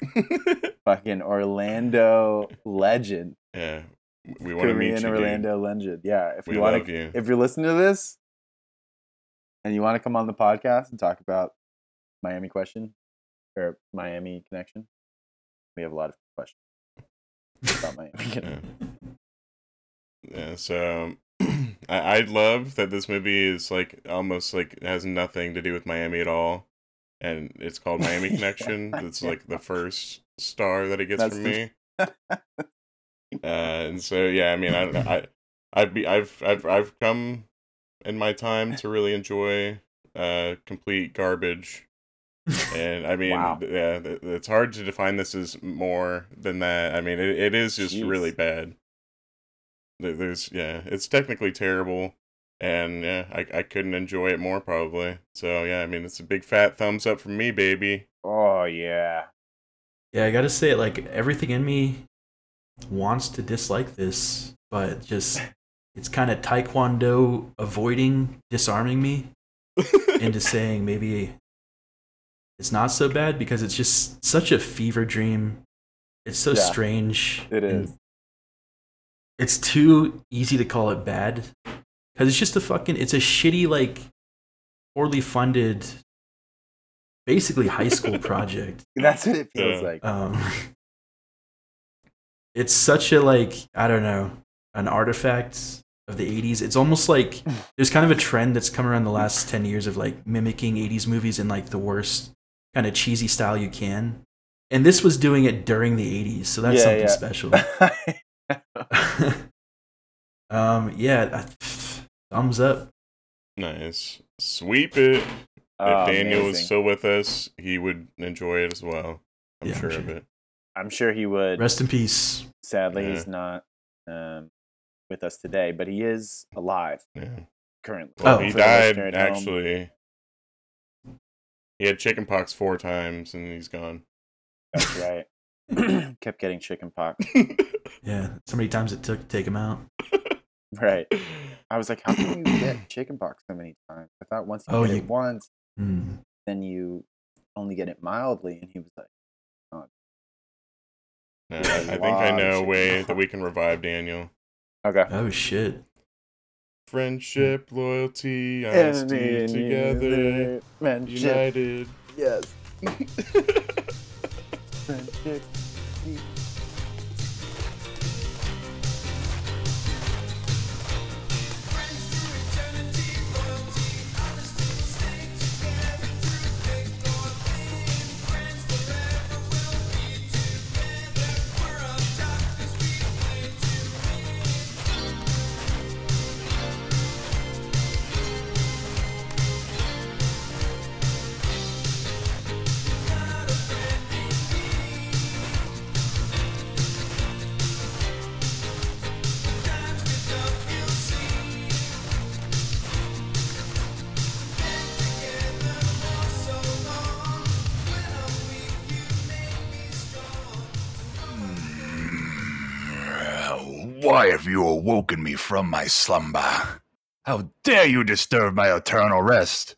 fucking Orlando legend. Yeah, we want to meet you. dude. Orlando legend. Yeah, if We you want to, if you're listening to this, and you want to come on the podcast and talk about Miami question or Miami connection, we have a lot of questions about Miami. Yeah. Yeah, so I I love that this movie is like almost like has nothing to do with Miami at all, and it's called Miami Connection. It's like the first star that it gets That's from the- me. Uh, and so yeah, I mean, I I I've be I've I've I've come in my time to really enjoy uh complete garbage. And I mean, Wow. yeah, it's hard to define this as more than that. I mean, it, it is just Jeez. really bad. There- There's yeah, it's technically terrible, and yeah, I I couldn't enjoy it more probably. So yeah, I mean, it's a big fat thumbs up from me, baby. Oh yeah, Yeah, I gotta say, like everything in me wants to dislike this, but just it's kind of taekwondo avoiding disarming me. into saying maybe it's not so bad because it's just such a fever dream. It's so Yeah, strange. It is. and is. It's too easy to call it bad because it's just a fucking. It's a shitty like poorly funded, basically high school project. That's what it feels Yeah. like. Um, it's such a like I don't know an artifact of the 80s. It's almost like there's kind of a trend that's come around the last 10 years of like mimicking 80s movies in like the worst kind of cheesy style you can. And this was doing it during the 80s, so that's Yeah, something yeah. special. um yeah, thumbs up. Nice. Sweep it. Oh, if Daniel was still with us, he would enjoy it as well. I'm Yeah, I'm sure of sure. it. I'm sure he would. Rest in peace. Sadly, Yeah. he's not um, with us today, but he is alive Yeah. currently. Well, Oh. he died listener at home. actually. He had chickenpox four times and he's gone. That's right. Kept getting chicken pox. Yeah, so many times it took to take him out. Right. I was like, how can you get chicken pox so many times? I thought once you Oh, get you- it once, Hmm. then you only get it mildly. And he was like, No, Yeah, I a think I know a way pox. that we can revive Daniel. okay. Oh shit. Friendship, loyalty, honesty, together, man, united. Yes. Friendship. Why you awoken me from my slumber? How dare you disturb my eternal rest?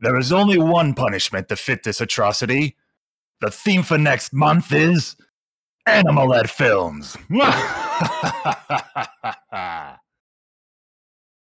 There is only one punishment to fit this atrocity. The theme for next month is Animal Ed Films.